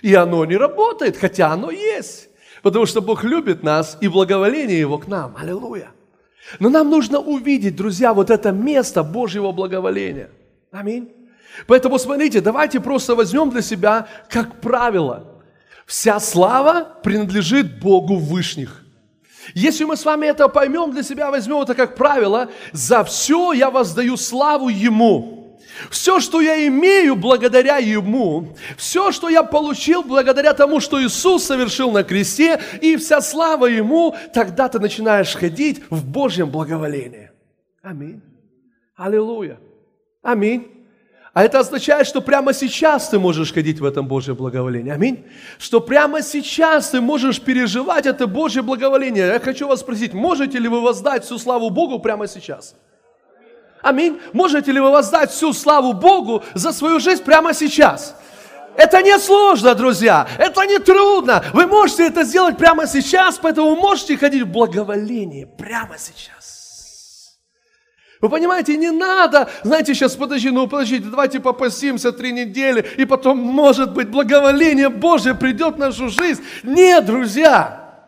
И оно не работает, хотя оно есть. Потому что Бог любит нас и благоволение Его к нам. Аллилуйя. Но нам нужно увидеть, друзья, вот это место Божьего благоволения. Аминь. Поэтому смотрите, давайте просто возьмем для себя как правило. Вся слава принадлежит Богу Вышних. Если мы с вами это поймем для себя, возьмем это как правило, за все я воздаю славу Ему. Все, что я имею благодаря Ему, все, что я получил благодаря тому, что Иисус совершил на кресте, и вся слава Ему, тогда ты начинаешь ходить в Божьем благоволении. Аминь. Аллилуйя. Аминь. А это означает, что прямо сейчас ты можешь ходить в этом Божьем благоволении. Аминь. Что прямо сейчас ты можешь переживать это Божье благоволение. Я хочу вас спросить, можете ли вы воздать всю славу Богу прямо сейчас? Аминь. Можете ли вы воздать всю славу Богу за свою жизнь прямо сейчас? Это не сложно, друзья, это не трудно. Вы можете это сделать прямо сейчас, поэтому можете ходить в благоволение прямо сейчас. Вы понимаете, не надо, знаете, сейчас подожди, ну подождите, давайте попасимся три недели, и потом, может быть, благоволение Божье придет в нашу жизнь. Нет, друзья,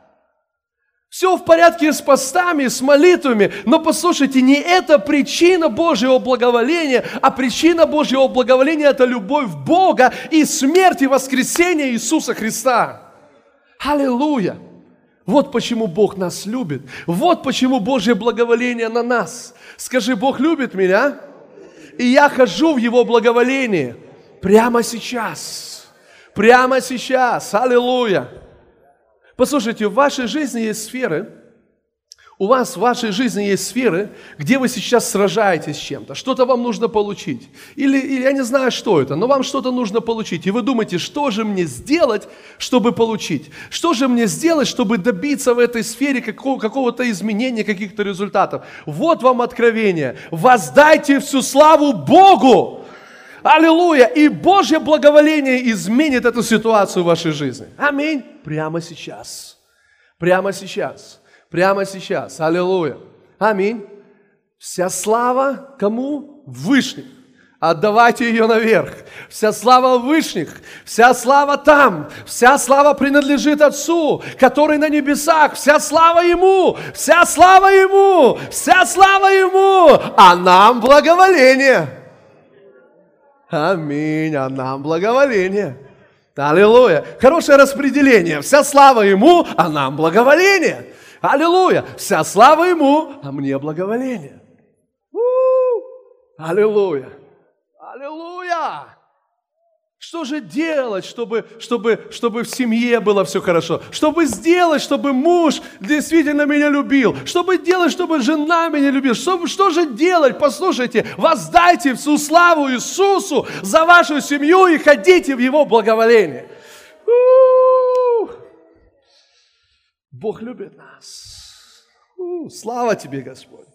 все в порядке с постами, с молитвами, но послушайте, не это причина Божьего благоволения, а причина Божьего благоволения – это любовь Бога и смерть и воскресение Иисуса Христа. Аллилуйя! Вот почему Бог нас любит. Вот почему Божье благоволение на нас. Скажи, Бог любит меня, и я хожу в Его благоволении прямо сейчас. Прямо сейчас. Аллилуйя. Послушайте, в вашей жизни есть сферы, у вас в вашей жизни есть сферы, где вы сейчас сражаетесь с чем-то, что-то вам нужно получить. Или, или я не знаю, что это, но вам что-то нужно получить. И вы думаете, что же мне сделать, чтобы получить? Что же мне сделать, чтобы добиться в этой сфере какого, какого-то изменения, каких-то результатов? Вот вам откровение. Воздайте всю славу Богу! Аллилуйя! И Божье благоволение изменит эту ситуацию в вашей жизни. Аминь. Прямо сейчас. Прямо сейчас. Прямо сейчас. Аллилуйя. Аминь. Вся слава кому? Вышних. Отдавайте ее наверх. Вся слава Вышних, вся слава там, вся слава принадлежит Отцу, который на небесах, вся слава Ему, вся слава Ему, вся слава Ему, а нам благоволение. Аминь, а нам благоволение. Аллилуйя. Хорошее распределение. Вся слава Ему, а нам благоволение. Аллилуйя! Вся слава Ему, а мне благоволение. У-у-у! Аллилуйя! Аллилуйя! Что же делать, чтобы, чтобы, чтобы в семье было все хорошо? Чтобы сделать, чтобы муж действительно меня любил? Чтобы делать, чтобы жена меня любила? Что, что же делать? Послушайте, воздайте всю славу Иисусу за вашу семью и ходите в Его благоволение. У-у-у! Бог любит нас. У-у, слава тебе, Господь.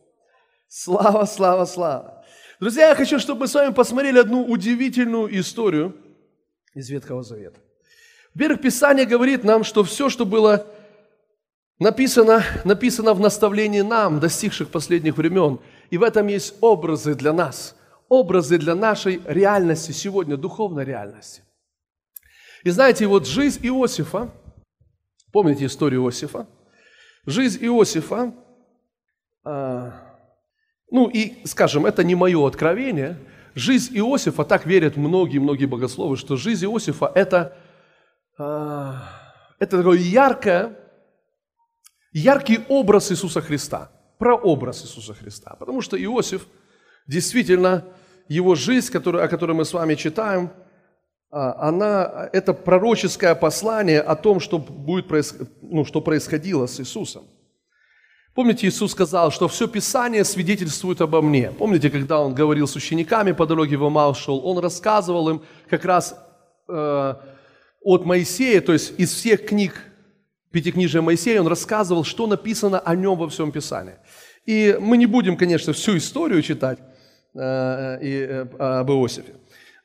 Слава, слава, слава. Друзья, я хочу, чтобы мы с вами посмотрели одну удивительную историю – из Ветхого Завета. Во-первых, Писание говорит нам, что все, что было написано, написано в наставлении нам, достигших последних времен. И в этом есть образы для нас, образы для нашей реальности сегодня, духовной реальности. И знаете, вот жизнь Иосифа, помните историю Иосифа? Жизнь Иосифа, а, ну и, скажем, это не мое откровение – жизнь Иосифа, так верят многие-многие богословы, что жизнь Иосифа это, э, это такой яркое, яркий образ Иисуса Христа, прообраз Иисуса Христа. Потому что Иосиф, действительно, его жизнь, которую, о которой мы с вами читаем, а, она, это пророческое послание о том, что, будет, ну, что происходило с Иисусом. Помните, Иисус сказал, что все Писание свидетельствует обо мне. Помните, когда Он говорил с учениками по дороге в Амал шел, Он рассказывал им как раз э, от Моисея, то есть из всех книг Пятикнижия Моисея, Он рассказывал, что написано о Нем во всем Писании. И мы не будем, конечно, всю историю читать э, и, э, об Иосифе.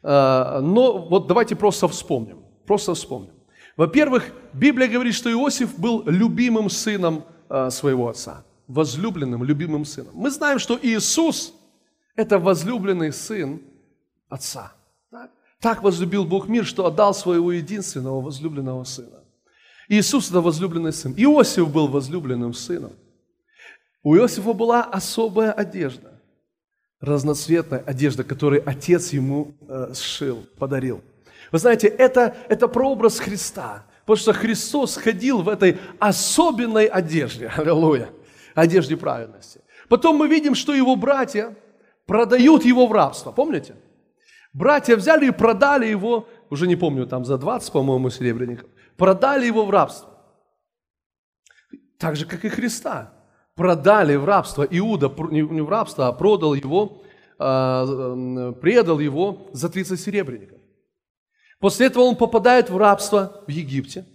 Э, но вот давайте просто вспомним. Просто вспомним. Во-первых, Библия говорит, что Иосиф был любимым сыном Э, своего отца, возлюбленным, любимым сыном. Мы знаем, что Иисус – это возлюбленный сын отца. Так? так возлюбил Бог мир, что отдал своего единственного возлюбленного сына. Иисус – это возлюбленный сын. Иосиф был возлюбленным сыном. У Иосифа была особая одежда, разноцветная одежда, которую отец ему э, сшил, подарил. Вы знаете, это, это прообраз Христа. Потому что Христос ходил в этой особенной одежде, аллилуйя, одежде праведности. Потом мы видим, что его братья продают его в рабство, помните? Братья взяли и продали его, уже не помню, там за 20, по-моему, серебряников, продали его в рабство. Так же, как и Христа. Продали в рабство. Иуда не в рабство, а продал его, а, предал его за 30 серебряников. После этого он попадает в рабство в Египте.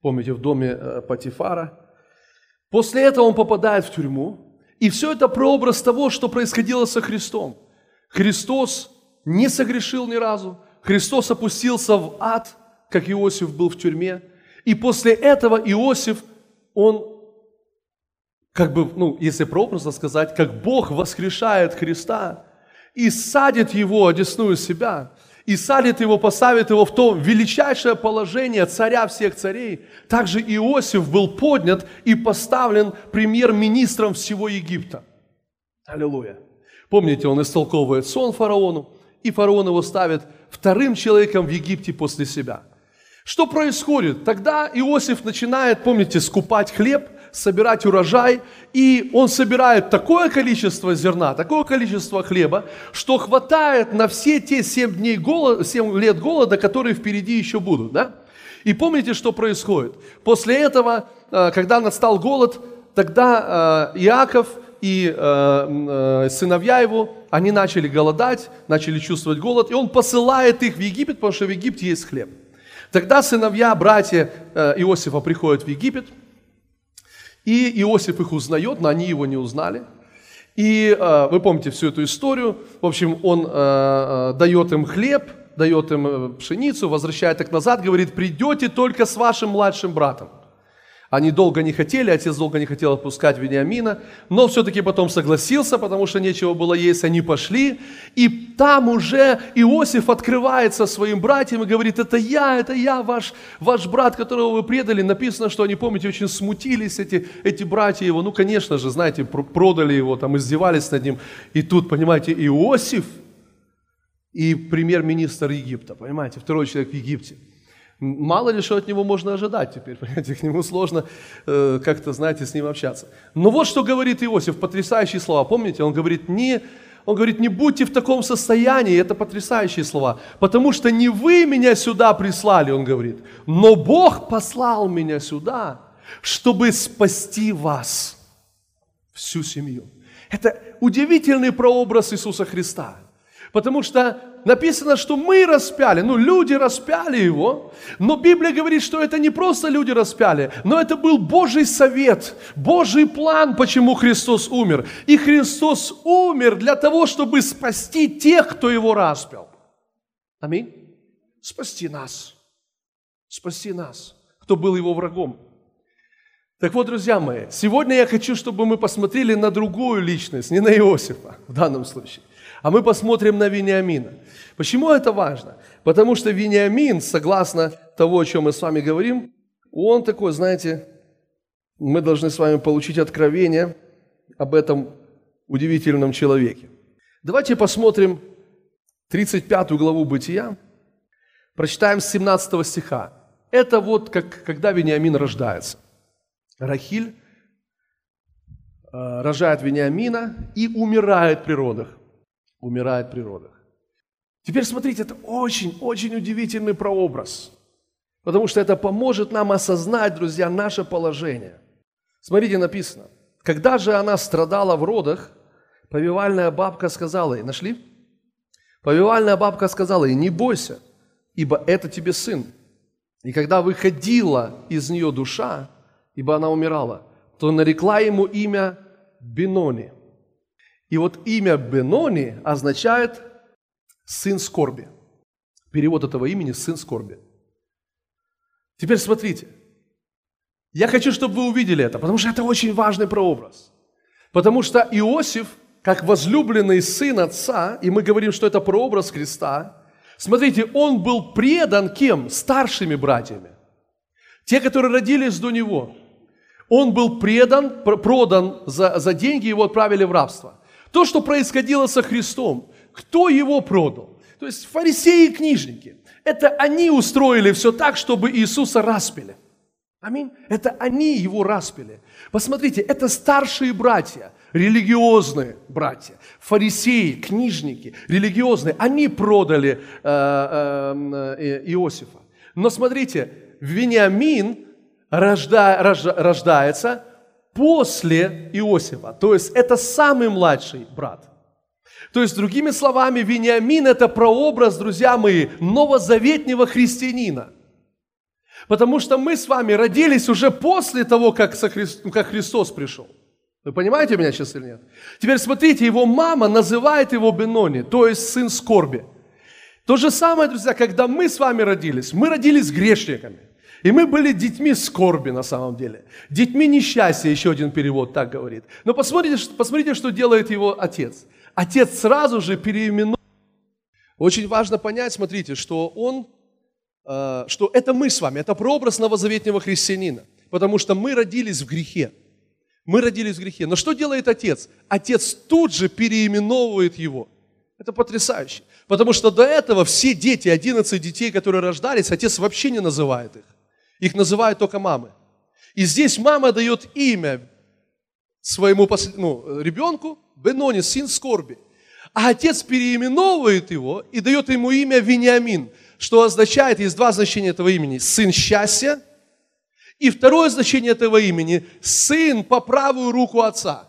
Помните, в доме э, Патифара. После этого он попадает в тюрьму. И все это прообраз того, что происходило со Христом. Христос не согрешил ни разу. Христос опустился в ад, как Иосиф был в тюрьме. И после этого Иосиф, он, как бы, ну, если прообразно сказать, как Бог воскрешает Христа и садит его, одесную себя – и садит его, поставит его в то величайшее положение царя всех царей, также Иосиф был поднят и поставлен премьер-министром всего Египта. Аллилуйя. Помните, он истолковывает сон фараону, и фараон его ставит вторым человеком в Египте после себя. Что происходит? Тогда Иосиф начинает, помните, скупать хлеб – собирать урожай, и он собирает такое количество зерна, такое количество хлеба, что хватает на все те 7, дней голода, 7 лет голода, которые впереди еще будут. Да? И помните, что происходит? После этого, э, когда настал голод, тогда э, Иаков и э, сыновья его, они начали голодать, начали чувствовать голод, и он посылает их в Египет, потому что в Египте есть хлеб. Тогда сыновья, братья Иосифа приходят в Египет – и Иосиф их узнает, но они его не узнали. И э, вы помните всю эту историю. В общем, он э, э дает им хлеб, дает им э, пшеницу, возвращает их назад, говорит, придете только с вашим младшим братом. Они долго не хотели, отец долго не хотел отпускать Вениамина, но все-таки потом согласился, потому что нечего было есть, они пошли. И там уже Иосиф открывается своим братьям и говорит, это я, это я, ваш, ваш брат, которого вы предали. Написано, что они, помните, очень смутились, эти, эти братья его. Ну, конечно же, знаете, продали его, там издевались над ним. И тут, понимаете, Иосиф и премьер-министр Египта, понимаете, второй человек в Египте – Мало ли что от него можно ожидать теперь, понимаете, к нему сложно э, как-то, знаете, с ним общаться. Но вот что говорит Иосиф, потрясающие слова. Помните, он говорит, не, Он говорит, не будьте в таком состоянии, это потрясающие слова, потому что не вы меня сюда прислали, он говорит, но Бог послал меня сюда, чтобы спасти вас, всю семью. Это удивительный прообраз Иисуса Христа. Потому что написано, что мы распяли, ну люди распяли его, но Библия говорит, что это не просто люди распяли, но это был Божий совет, Божий план, почему Христос умер. И Христос умер для того, чтобы спасти тех, кто его распял. Аминь. Спасти нас. Спасти нас, кто был его врагом. Так вот, друзья мои, сегодня я хочу, чтобы мы посмотрели на другую личность, не на Иосифа в данном случае, а мы посмотрим на Вениамина. Почему это важно? Потому что Вениамин, согласно того, о чем мы с вами говорим, он такой, знаете, мы должны с вами получить откровение об этом удивительном человеке. Давайте посмотрим 35 главу Бытия, прочитаем с 17 стиха. Это вот как, когда Вениамин рождается. Рахиль э, рожает Вениамина и умирает при родах. Умирает при родах. Теперь смотрите, это очень-очень удивительный прообраз, потому что это поможет нам осознать, друзья, наше положение. Смотрите, написано, когда же она страдала в родах, повивальная бабка сказала ей, нашли? Повивальная бабка сказала ей, не бойся, ибо это тебе сын. И когда выходила из нее душа, ибо она умирала, то нарекла ему имя Бенони. И вот имя Бенони означает «сын скорби». Перевод этого имени – «сын скорби». Теперь смотрите. Я хочу, чтобы вы увидели это, потому что это очень важный прообраз. Потому что Иосиф, как возлюбленный сын отца, и мы говорим, что это прообраз Христа, смотрите, он был предан кем? Старшими братьями. Те, которые родились до него – он был предан, продан за, за деньги, его отправили в рабство. То, что происходило со Христом, кто его продал? То есть фарисеи и книжники. Это они устроили все так, чтобы Иисуса распили. Аминь. Это они его распили. Посмотрите, это старшие братья, религиозные братья, фарисеи, книжники, религиозные. Они продали э, э, э, Иосифа. Но смотрите, Вениамин рожда, рожда, рождается после Иосифа. То есть это самый младший брат. То есть, другими словами, Вениамин – это прообраз, друзья мои, новозаветнего христианина. Потому что мы с вами родились уже после того, как, как Христос пришел. Вы понимаете меня сейчас или нет? Теперь смотрите, его мама называет его Бенони, то есть сын скорби. То же самое, друзья, когда мы с вами родились, мы родились грешниками. И мы были детьми скорби на самом деле. Детьми несчастья, еще один перевод так говорит. Но посмотрите, посмотрите, что делает его отец. Отец сразу же переименовал. Очень важно понять, смотрите, что он, э, что это мы с вами, это прообраз новозаветнего христианина. Потому что мы родились в грехе. Мы родились в грехе. Но что делает отец? Отец тут же переименовывает его. Это потрясающе. Потому что до этого все дети, 11 детей, которые рождались, отец вообще не называет их. Их называют только мамы. И здесь мама дает имя своему ну, ребенку, Бенони, сын скорби. А отец переименовывает его и дает ему имя Вениамин, что означает, есть два значения этого имени. Сын счастья. И второе значение этого имени – сын по правую руку отца.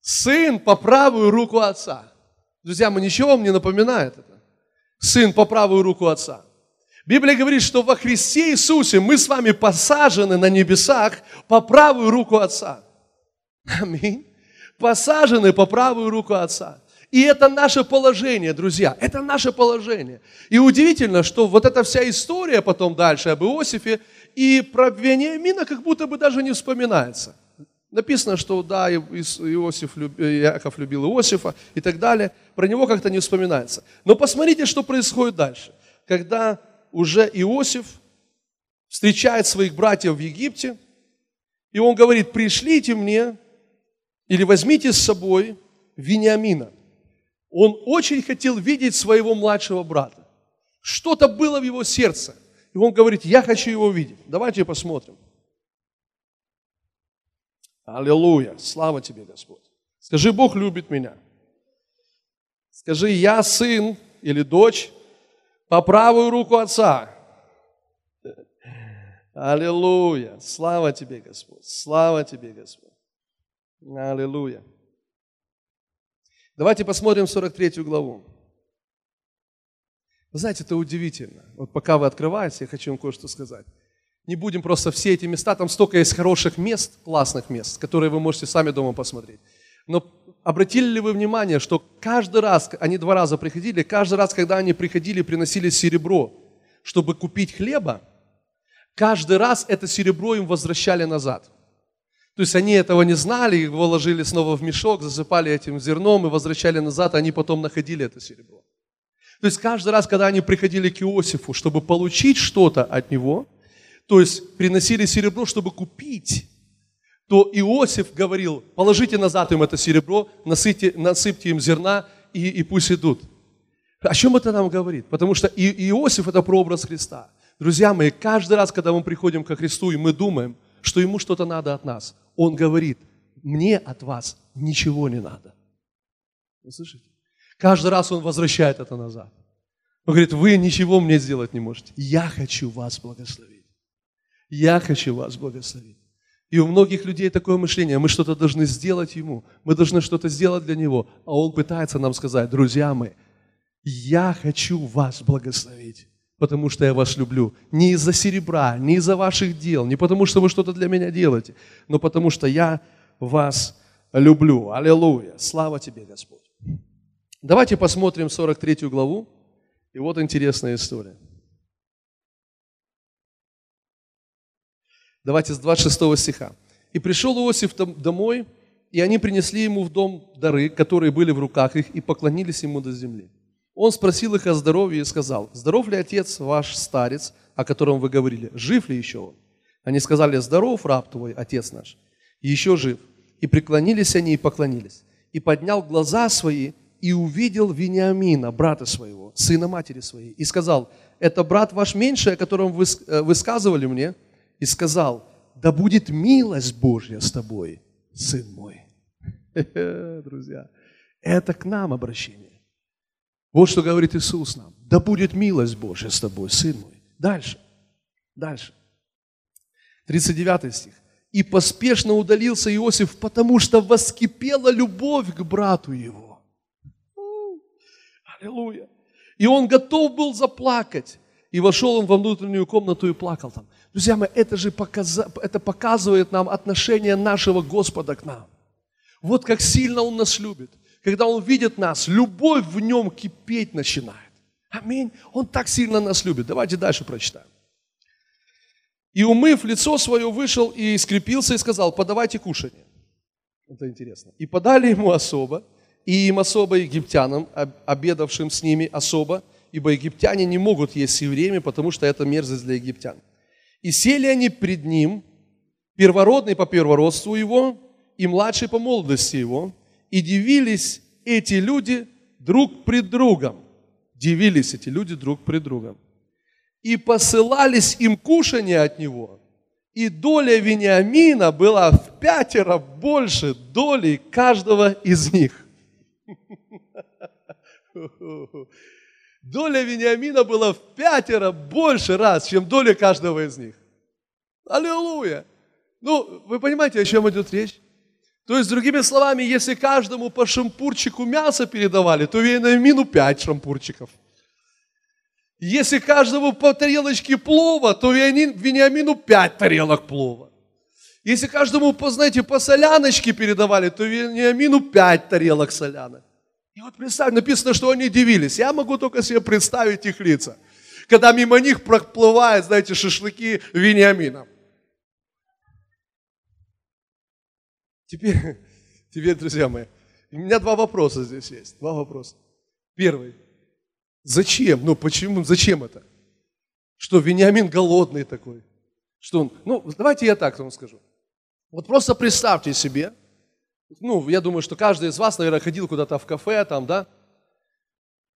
Сын по правую руку отца. Друзья, мы ничего вам не напоминает это. Сын по правую руку отца. Библия говорит, что во Христе Иисусе мы с вами посажены на небесах по правую руку Отца. Аминь. Посажены по правую руку Отца. И это наше положение, друзья, это наше положение. И удивительно, что вот эта вся история потом дальше об Иосифе и про Вениамина как будто бы даже не вспоминается. Написано, что да, Иосиф, Яков любил Иосифа и так далее. Про него как-то не вспоминается. Но посмотрите, что происходит дальше. Когда уже Иосиф встречает своих братьев в Египте, и он говорит, пришлите мне или возьмите с собой Вениамина. Он очень хотел видеть своего младшего брата. Что-то было в его сердце. И он говорит, я хочу его видеть. Давайте посмотрим. Аллилуйя. Слава тебе, Господь. Скажи, Бог любит меня. Скажи, я сын или дочь по правую руку Отца. Аллилуйя. Слава тебе, Господь. Слава тебе, Господь. Аллилуйя. Давайте посмотрим 43 главу. Вы знаете, это удивительно. Вот пока вы открываете, я хочу вам кое-что сказать. Не будем просто все эти места, там столько есть хороших мест, классных мест, которые вы можете сами дома посмотреть. Но обратили ли вы внимание, что каждый раз, они два раза приходили, каждый раз, когда они приходили, приносили серебро, чтобы купить хлеба, каждый раз это серебро им возвращали назад. То есть они этого не знали, его ложили снова в мешок, засыпали этим зерном и возвращали назад, а они потом находили это серебро. То есть каждый раз, когда они приходили к Иосифу, чтобы получить что-то от него, то есть приносили серебро, чтобы купить то Иосиф говорил, положите назад им это серебро, насыпьте, насыпьте им зерна и, и пусть идут. О чем это нам говорит? Потому что и, Иосиф – это прообраз Христа. Друзья мои, каждый раз, когда мы приходим ко Христу, и мы думаем, что Ему что-то надо от нас, Он говорит, мне от вас ничего не надо. Вы слышите? Каждый раз Он возвращает это назад. Он говорит, вы ничего мне сделать не можете. Я хочу вас благословить. Я хочу вас благословить. И у многих людей такое мышление, мы что-то должны сделать ему, мы должны что-то сделать для него, а он пытается нам сказать, друзья мои, я хочу вас благословить, потому что я вас люблю. Не из-за серебра, не из-за ваших дел, не потому что вы что-то для меня делаете, но потому что я вас люблю. Аллилуйя. Слава тебе, Господь. Давайте посмотрим 43 главу. И вот интересная история. Давайте с 26 стиха. «И пришел Иосиф домой, и они принесли ему в дом дары, которые были в руках их, и поклонились ему до земли. Он спросил их о здоровье и сказал, «Здоров ли отец ваш старец, о котором вы говорили? Жив ли еще он?» Они сказали, «Здоров, раб твой, отец наш, еще жив». И преклонились они и поклонились. И поднял глаза свои и увидел Вениамина, брата своего, сына матери своей, и сказал, «Это брат ваш меньший, о котором вы э, высказывали мне?» И сказал, да будет милость Божья с тобой, сын мой. Друзья, это к нам обращение. Вот что говорит Иисус нам. Да будет милость Божья с тобой, сын мой. Дальше, дальше. 39 стих. И поспешно удалился Иосиф, потому что воскипела любовь к брату его. Аллилуйя. И он готов был заплакать. И вошел он во внутреннюю комнату и плакал там. Друзья мои, это же показа, это показывает нам отношение нашего Господа к нам. Вот как сильно Он нас любит. Когда Он видит нас, любовь в нем кипеть начинает. Аминь. Он так сильно нас любит. Давайте дальше прочитаем. И умыв лицо свое, вышел и скрепился и сказал, подавайте кушание. Это интересно. И подали ему особо, и им особо египтянам, обедавшим с ними особо, ибо египтяне не могут есть с евреями, потому что это мерзость для египтян. И сели они пред ним, первородный по первородству его, и младший по молодости его, и дивились эти люди друг пред другом. Дивились эти люди друг пред другом. И посылались им кушания от него. И доля Вениамина была в пятеро больше доли каждого из них. доля Вениамина была в пятеро больше раз, чем доля каждого из них. Аллилуйя! Ну, вы понимаете, о чем идет речь? То есть, другими словами, если каждому по шампурчику мяса передавали, то Вениамину пять шампурчиков. Если каждому по тарелочке плова, то Вениамину пять тарелок плова. Если каждому, знаете, по соляночке передавали, то Вениамину пять тарелок солянок. И вот представь, написано, что они дивились. Я могу только себе представить их лица. Когда мимо них проплывают, знаете, шашлыки Вениамина. Теперь, теперь, друзья мои, у меня два вопроса здесь есть. Два вопроса. Первый. Зачем? Ну, почему? Зачем это? Что Вениамин голодный такой? Что он? Ну, давайте я так вам скажу. Вот просто представьте себе, ну, я думаю, что каждый из вас, наверное, ходил куда-то в кафе, там, да,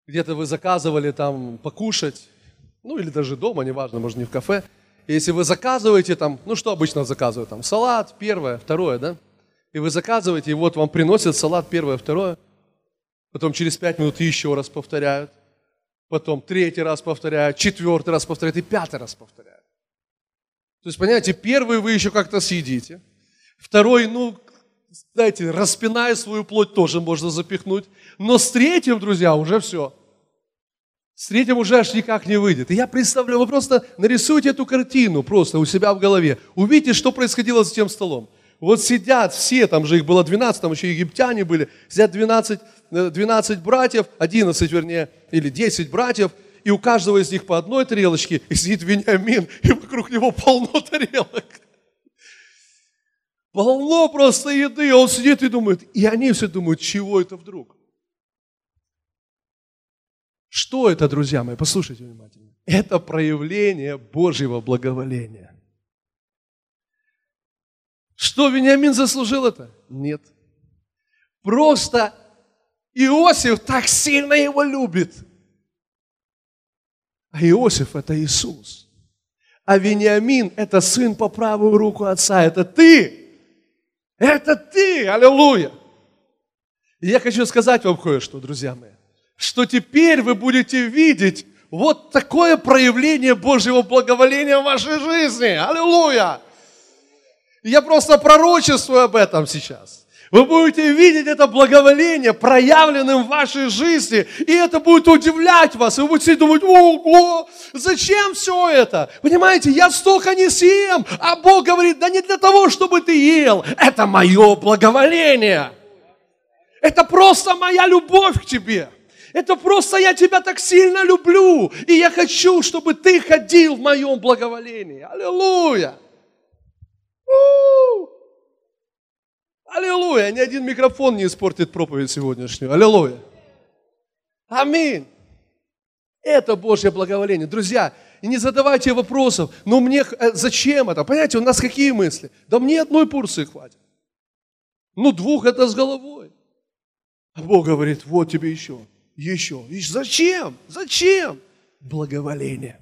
где-то вы заказывали там покушать, ну, или даже дома, неважно, может, не в кафе. И если вы заказываете там, ну, что обычно заказывают, там, салат, первое, второе, да, И вы заказываете, и вот вам приносят салат первое, второе. Потом через пять минут еще раз повторяют. Потом третий раз повторяют, четвертый раз повторяют и пятый раз повторяют. То есть, понимаете, первый вы еще как-то съедите. Второй, ну, знаете, распиная свою плоть тоже можно запихнуть. Но с третьим, друзья, уже все. С третьим уже аж никак не выйдет. И я представляю, вы просто нарисуйте эту картину просто у себя в голове. Увидите, что происходило за тем столом. Вот сидят все, там же их было 12, там еще египтяне были, сидят 12, 12 э, братьев, 11 вернее, или 10 братьев, и у каждого из них по одной тарелочке, и сидит Вениамин, и вокруг него полно тарелок. Полно просто еды, и он сидит и думает, и они все думают, чего это вдруг? Что это, друзья мои? Послушайте внимательно. Это проявление Божьего благоволения. Что Вениамин заслужил это? Нет. Просто Иосиф так сильно его любит. А Иосиф – это Иисус. А Вениамин – это сын по правую руку отца. Это ты. Это ты. Аллилуйя. И я хочу сказать вам кое-что, друзья мои. Что теперь вы будете видеть вот такое проявление Божьего благоволения в вашей жизни. Аллилуйя. Я просто пророчествую об этом сейчас. Вы будете видеть это благоволение проявленным в вашей жизни, и это будет удивлять вас. Вы будете думать, ого, зачем все это? Понимаете, я столько не съем, а Бог говорит, да не для того, чтобы ты ел, это мое благоволение. Это просто моя любовь к тебе. Это просто я тебя так сильно люблю, и я хочу, чтобы ты ходил в моем благоволении. Аллилуйя! Аллилуйя! Ни один микрофон не испортит проповедь сегодняшнюю. Аллилуйя! Аминь! Это Божье благоволение. Друзья, и не задавайте вопросов, ну мне, э, зачем это? Понимаете, у нас какие мысли? Да мне одной порции хватит. Ну двух это с головой. А Бог говорит, вот тебе еще, еще. И зачем? Зачем? Благоволение.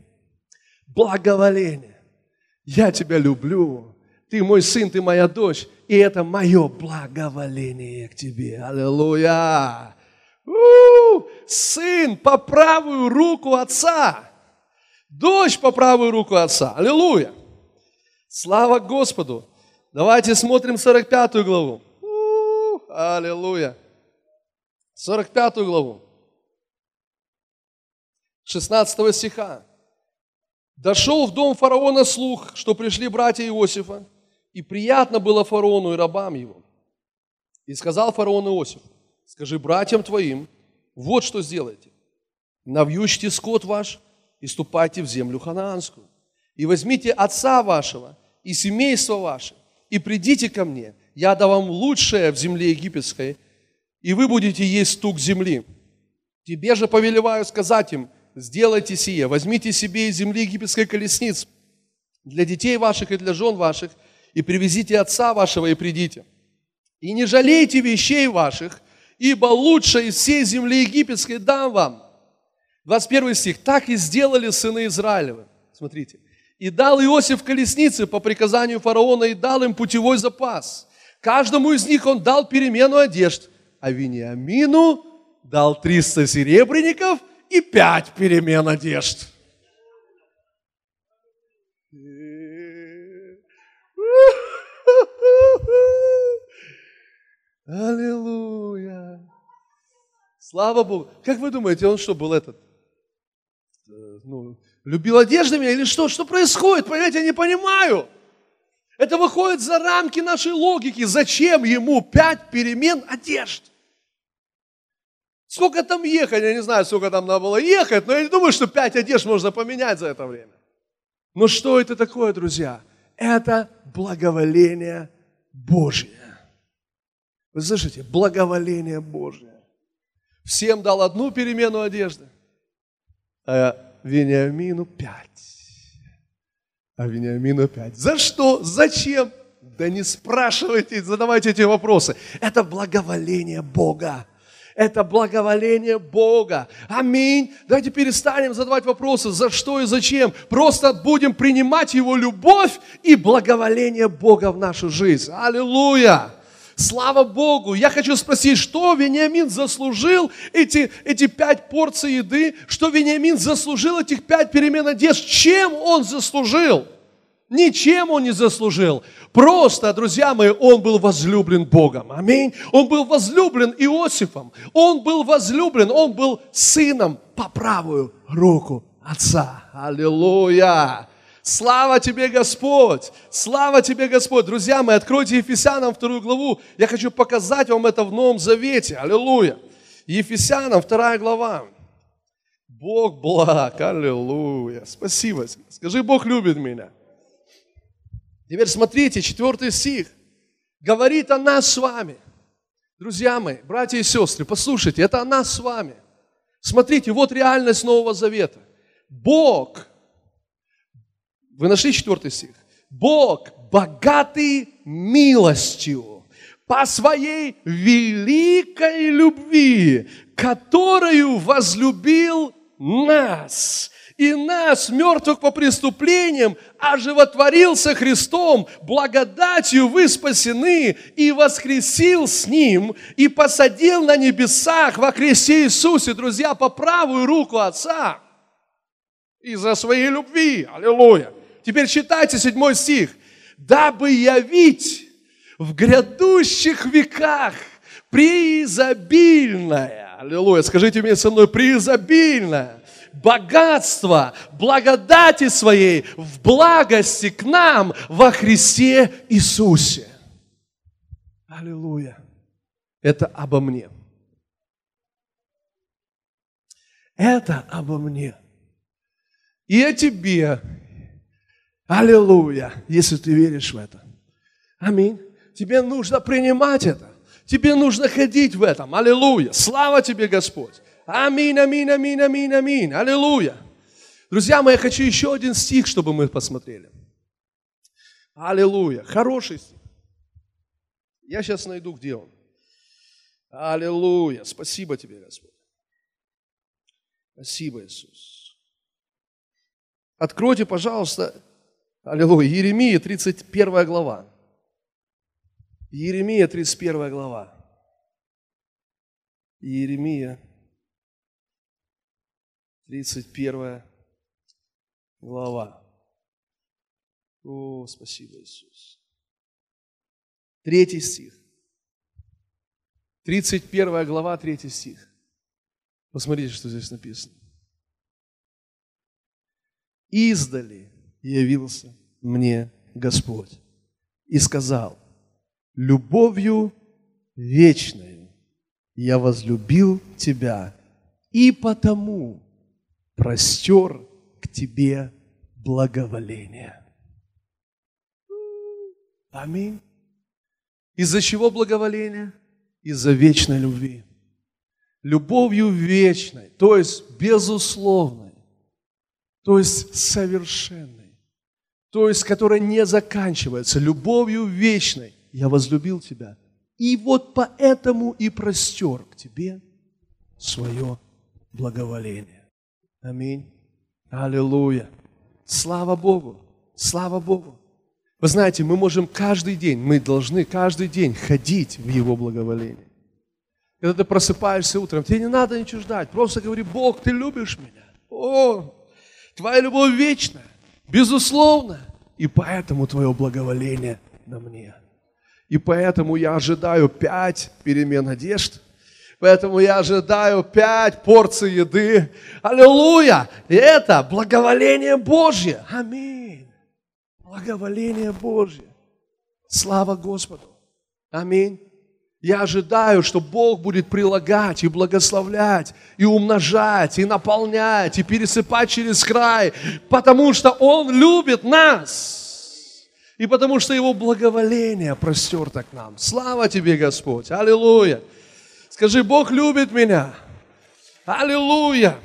Благоволение. Я тебя люблю. Ты мой сын, ты моя дочь, и это мое благоволение к тебе. Аллилуйя! У-у-у! Сын по правую руку отца, дочь по правую руку отца. Аллилуйя! Слава Господу! Давайте смотрим 45 главу. У-у-у! Аллилуйя! 45 главу. 16 стиха. Дошел в дом фараона слух, что пришли братья Иосифа, и приятно было фараону и рабам его. И сказал фараон Иосиф, скажи братьям твоим, вот что сделайте. Навьючьте скот ваш и ступайте в землю ханаанскую. И возьмите отца вашего и семейство ваше, и придите ко мне. Я дам вам лучшее в земле египетской, и вы будете есть стук земли. Тебе же повелеваю сказать им, сделайте сие, возьмите себе из земли египетской колесниц для детей ваших и для жен ваших, и привезите отца вашего и придите. И не жалейте вещей ваших, ибо лучше из всей земли египетской дам вам. 21 стих. Так и сделали сыны Израилевы. Смотрите. И дал Иосиф колесницы по приказанию фараона и дал им путевой запас. Каждому из них он дал перемену одежд, а Вениамину дал 300 серебряников и 5 перемен одежд. Аллилуйя! Слава Богу! Как вы думаете, он что, был этот? Э, ну, любил одеждами или что? Что происходит? Понимаете, я не понимаю. Это выходит за рамки нашей логики. Зачем ему пять перемен одежд? Сколько там ехать? Я не знаю, сколько там надо было ехать, но я не думаю, что пять одежд можно поменять за это время. Но что это такое, друзья? Это благоволение Божье. Вы слышите? Благоволение Божье. Всем дал одну перемену одежды, а Вениамину пять. А Вениамину пять. За что? Зачем? Да не спрашивайте, задавайте эти вопросы. Это благоволение Бога. Это благоволение Бога. Аминь. Давайте перестанем задавать вопросы, за что и зачем. Просто будем принимать Его любовь и благоволение Бога в нашу жизнь. Аллилуйя. Слава Богу! Я хочу спросить, что Вениамин заслужил эти, эти пять порций еды? Что Вениамин заслужил этих пять перемен одежд? Чем он заслужил? Ничем он не заслужил. Просто, друзья мои, он был возлюблен Богом. Аминь. Он был возлюблен Иосифом. Он был возлюблен, он был сыном по правую руку Отца. Аллилуйя. Слава тебе, Господь! Слава тебе, Господь! Друзья мои, откройте Ефесянам вторую главу. Я хочу показать вам это в Новом Завете. Аллилуйя! Ефесянам вторая глава. Бог благ. Аллилуйя. Спасибо. Скажи, Бог любит меня. Теперь смотрите, четвертый стих. Говорит о нас с вами. Друзья мои, братья и сестры, послушайте, это о нас с вами. Смотрите, вот реальность Нового Завета. Бог, вы нашли четвертый стих? Бог, богатый милостью, по своей великой любви, которую возлюбил нас и нас, мертвых по преступлениям, оживотворился Христом, благодатью вы спасены, и воскресил с Ним, и посадил на небесах во Христе Иисусе, друзья, по правую руку Отца. Из-за своей любви. Аллилуйя. Теперь читайте седьмой стих. «Дабы явить в грядущих веках преизобильное». Аллилуйя. Скажите мне со мной, преизобильное богатство благодати своей в благости к нам во Христе Иисусе. Аллилуйя. Это обо мне. Это обо мне. И о тебе. Аллилуйя, если ты веришь в это. Аминь. Тебе нужно принимать это. Тебе нужно ходить в этом. Аллилуйя. Слава тебе, Господь. Аминь, аминь, аминь, аминь, аминь. Аллилуйя. Друзья мои, я хочу еще один стих, чтобы мы посмотрели. Аллилуйя. Хороший стих. Я сейчас найду, где он. Аллилуйя. Спасибо тебе, Господь. Спасибо, Иисус. Откройте, пожалуйста, Аллилуйя, Еремия, 31 глава. Еремия, 31 глава. Еремия, 31 глава. О, спасибо, Иисус. Третий стих. 31 глава, третий стих. Посмотрите, что здесь написано. Издали явился мне Господь и сказал, любовью вечной я возлюбил тебя, и потому простер к тебе благоволение. Аминь. Из-за чего благоволение? Из-за вечной любви. Любовью вечной, то есть безусловной, то есть совершенной, то есть которая не заканчивается, любовью вечной. Я возлюбил тебя, и вот поэтому и простер к тебе свое благоволение. Аминь. Аллилуйя. Слава Богу. Слава Богу. Вы знаете, мы можем каждый день, мы должны каждый день ходить в Его благоволение. Когда ты просыпаешься утром, тебе не надо ничего ждать. Просто говори, Бог, ты любишь меня. О, твоя любовь вечная, безусловно. И поэтому твое благоволение на мне. И поэтому я ожидаю пять перемен одежд – Поэтому я ожидаю пять порций еды. Аллилуйя! И это благоволение Божье. Аминь. Благоволение Божье. Слава Господу. Аминь. Я ожидаю, что Бог будет прилагать и благословлять, и умножать, и наполнять, и пересыпать через край, потому что Он любит нас. И потому что Его благоволение простерто к нам. Слава Тебе, Господь. Аллилуйя. Скажи, Бог любит меня. Аллилуйя.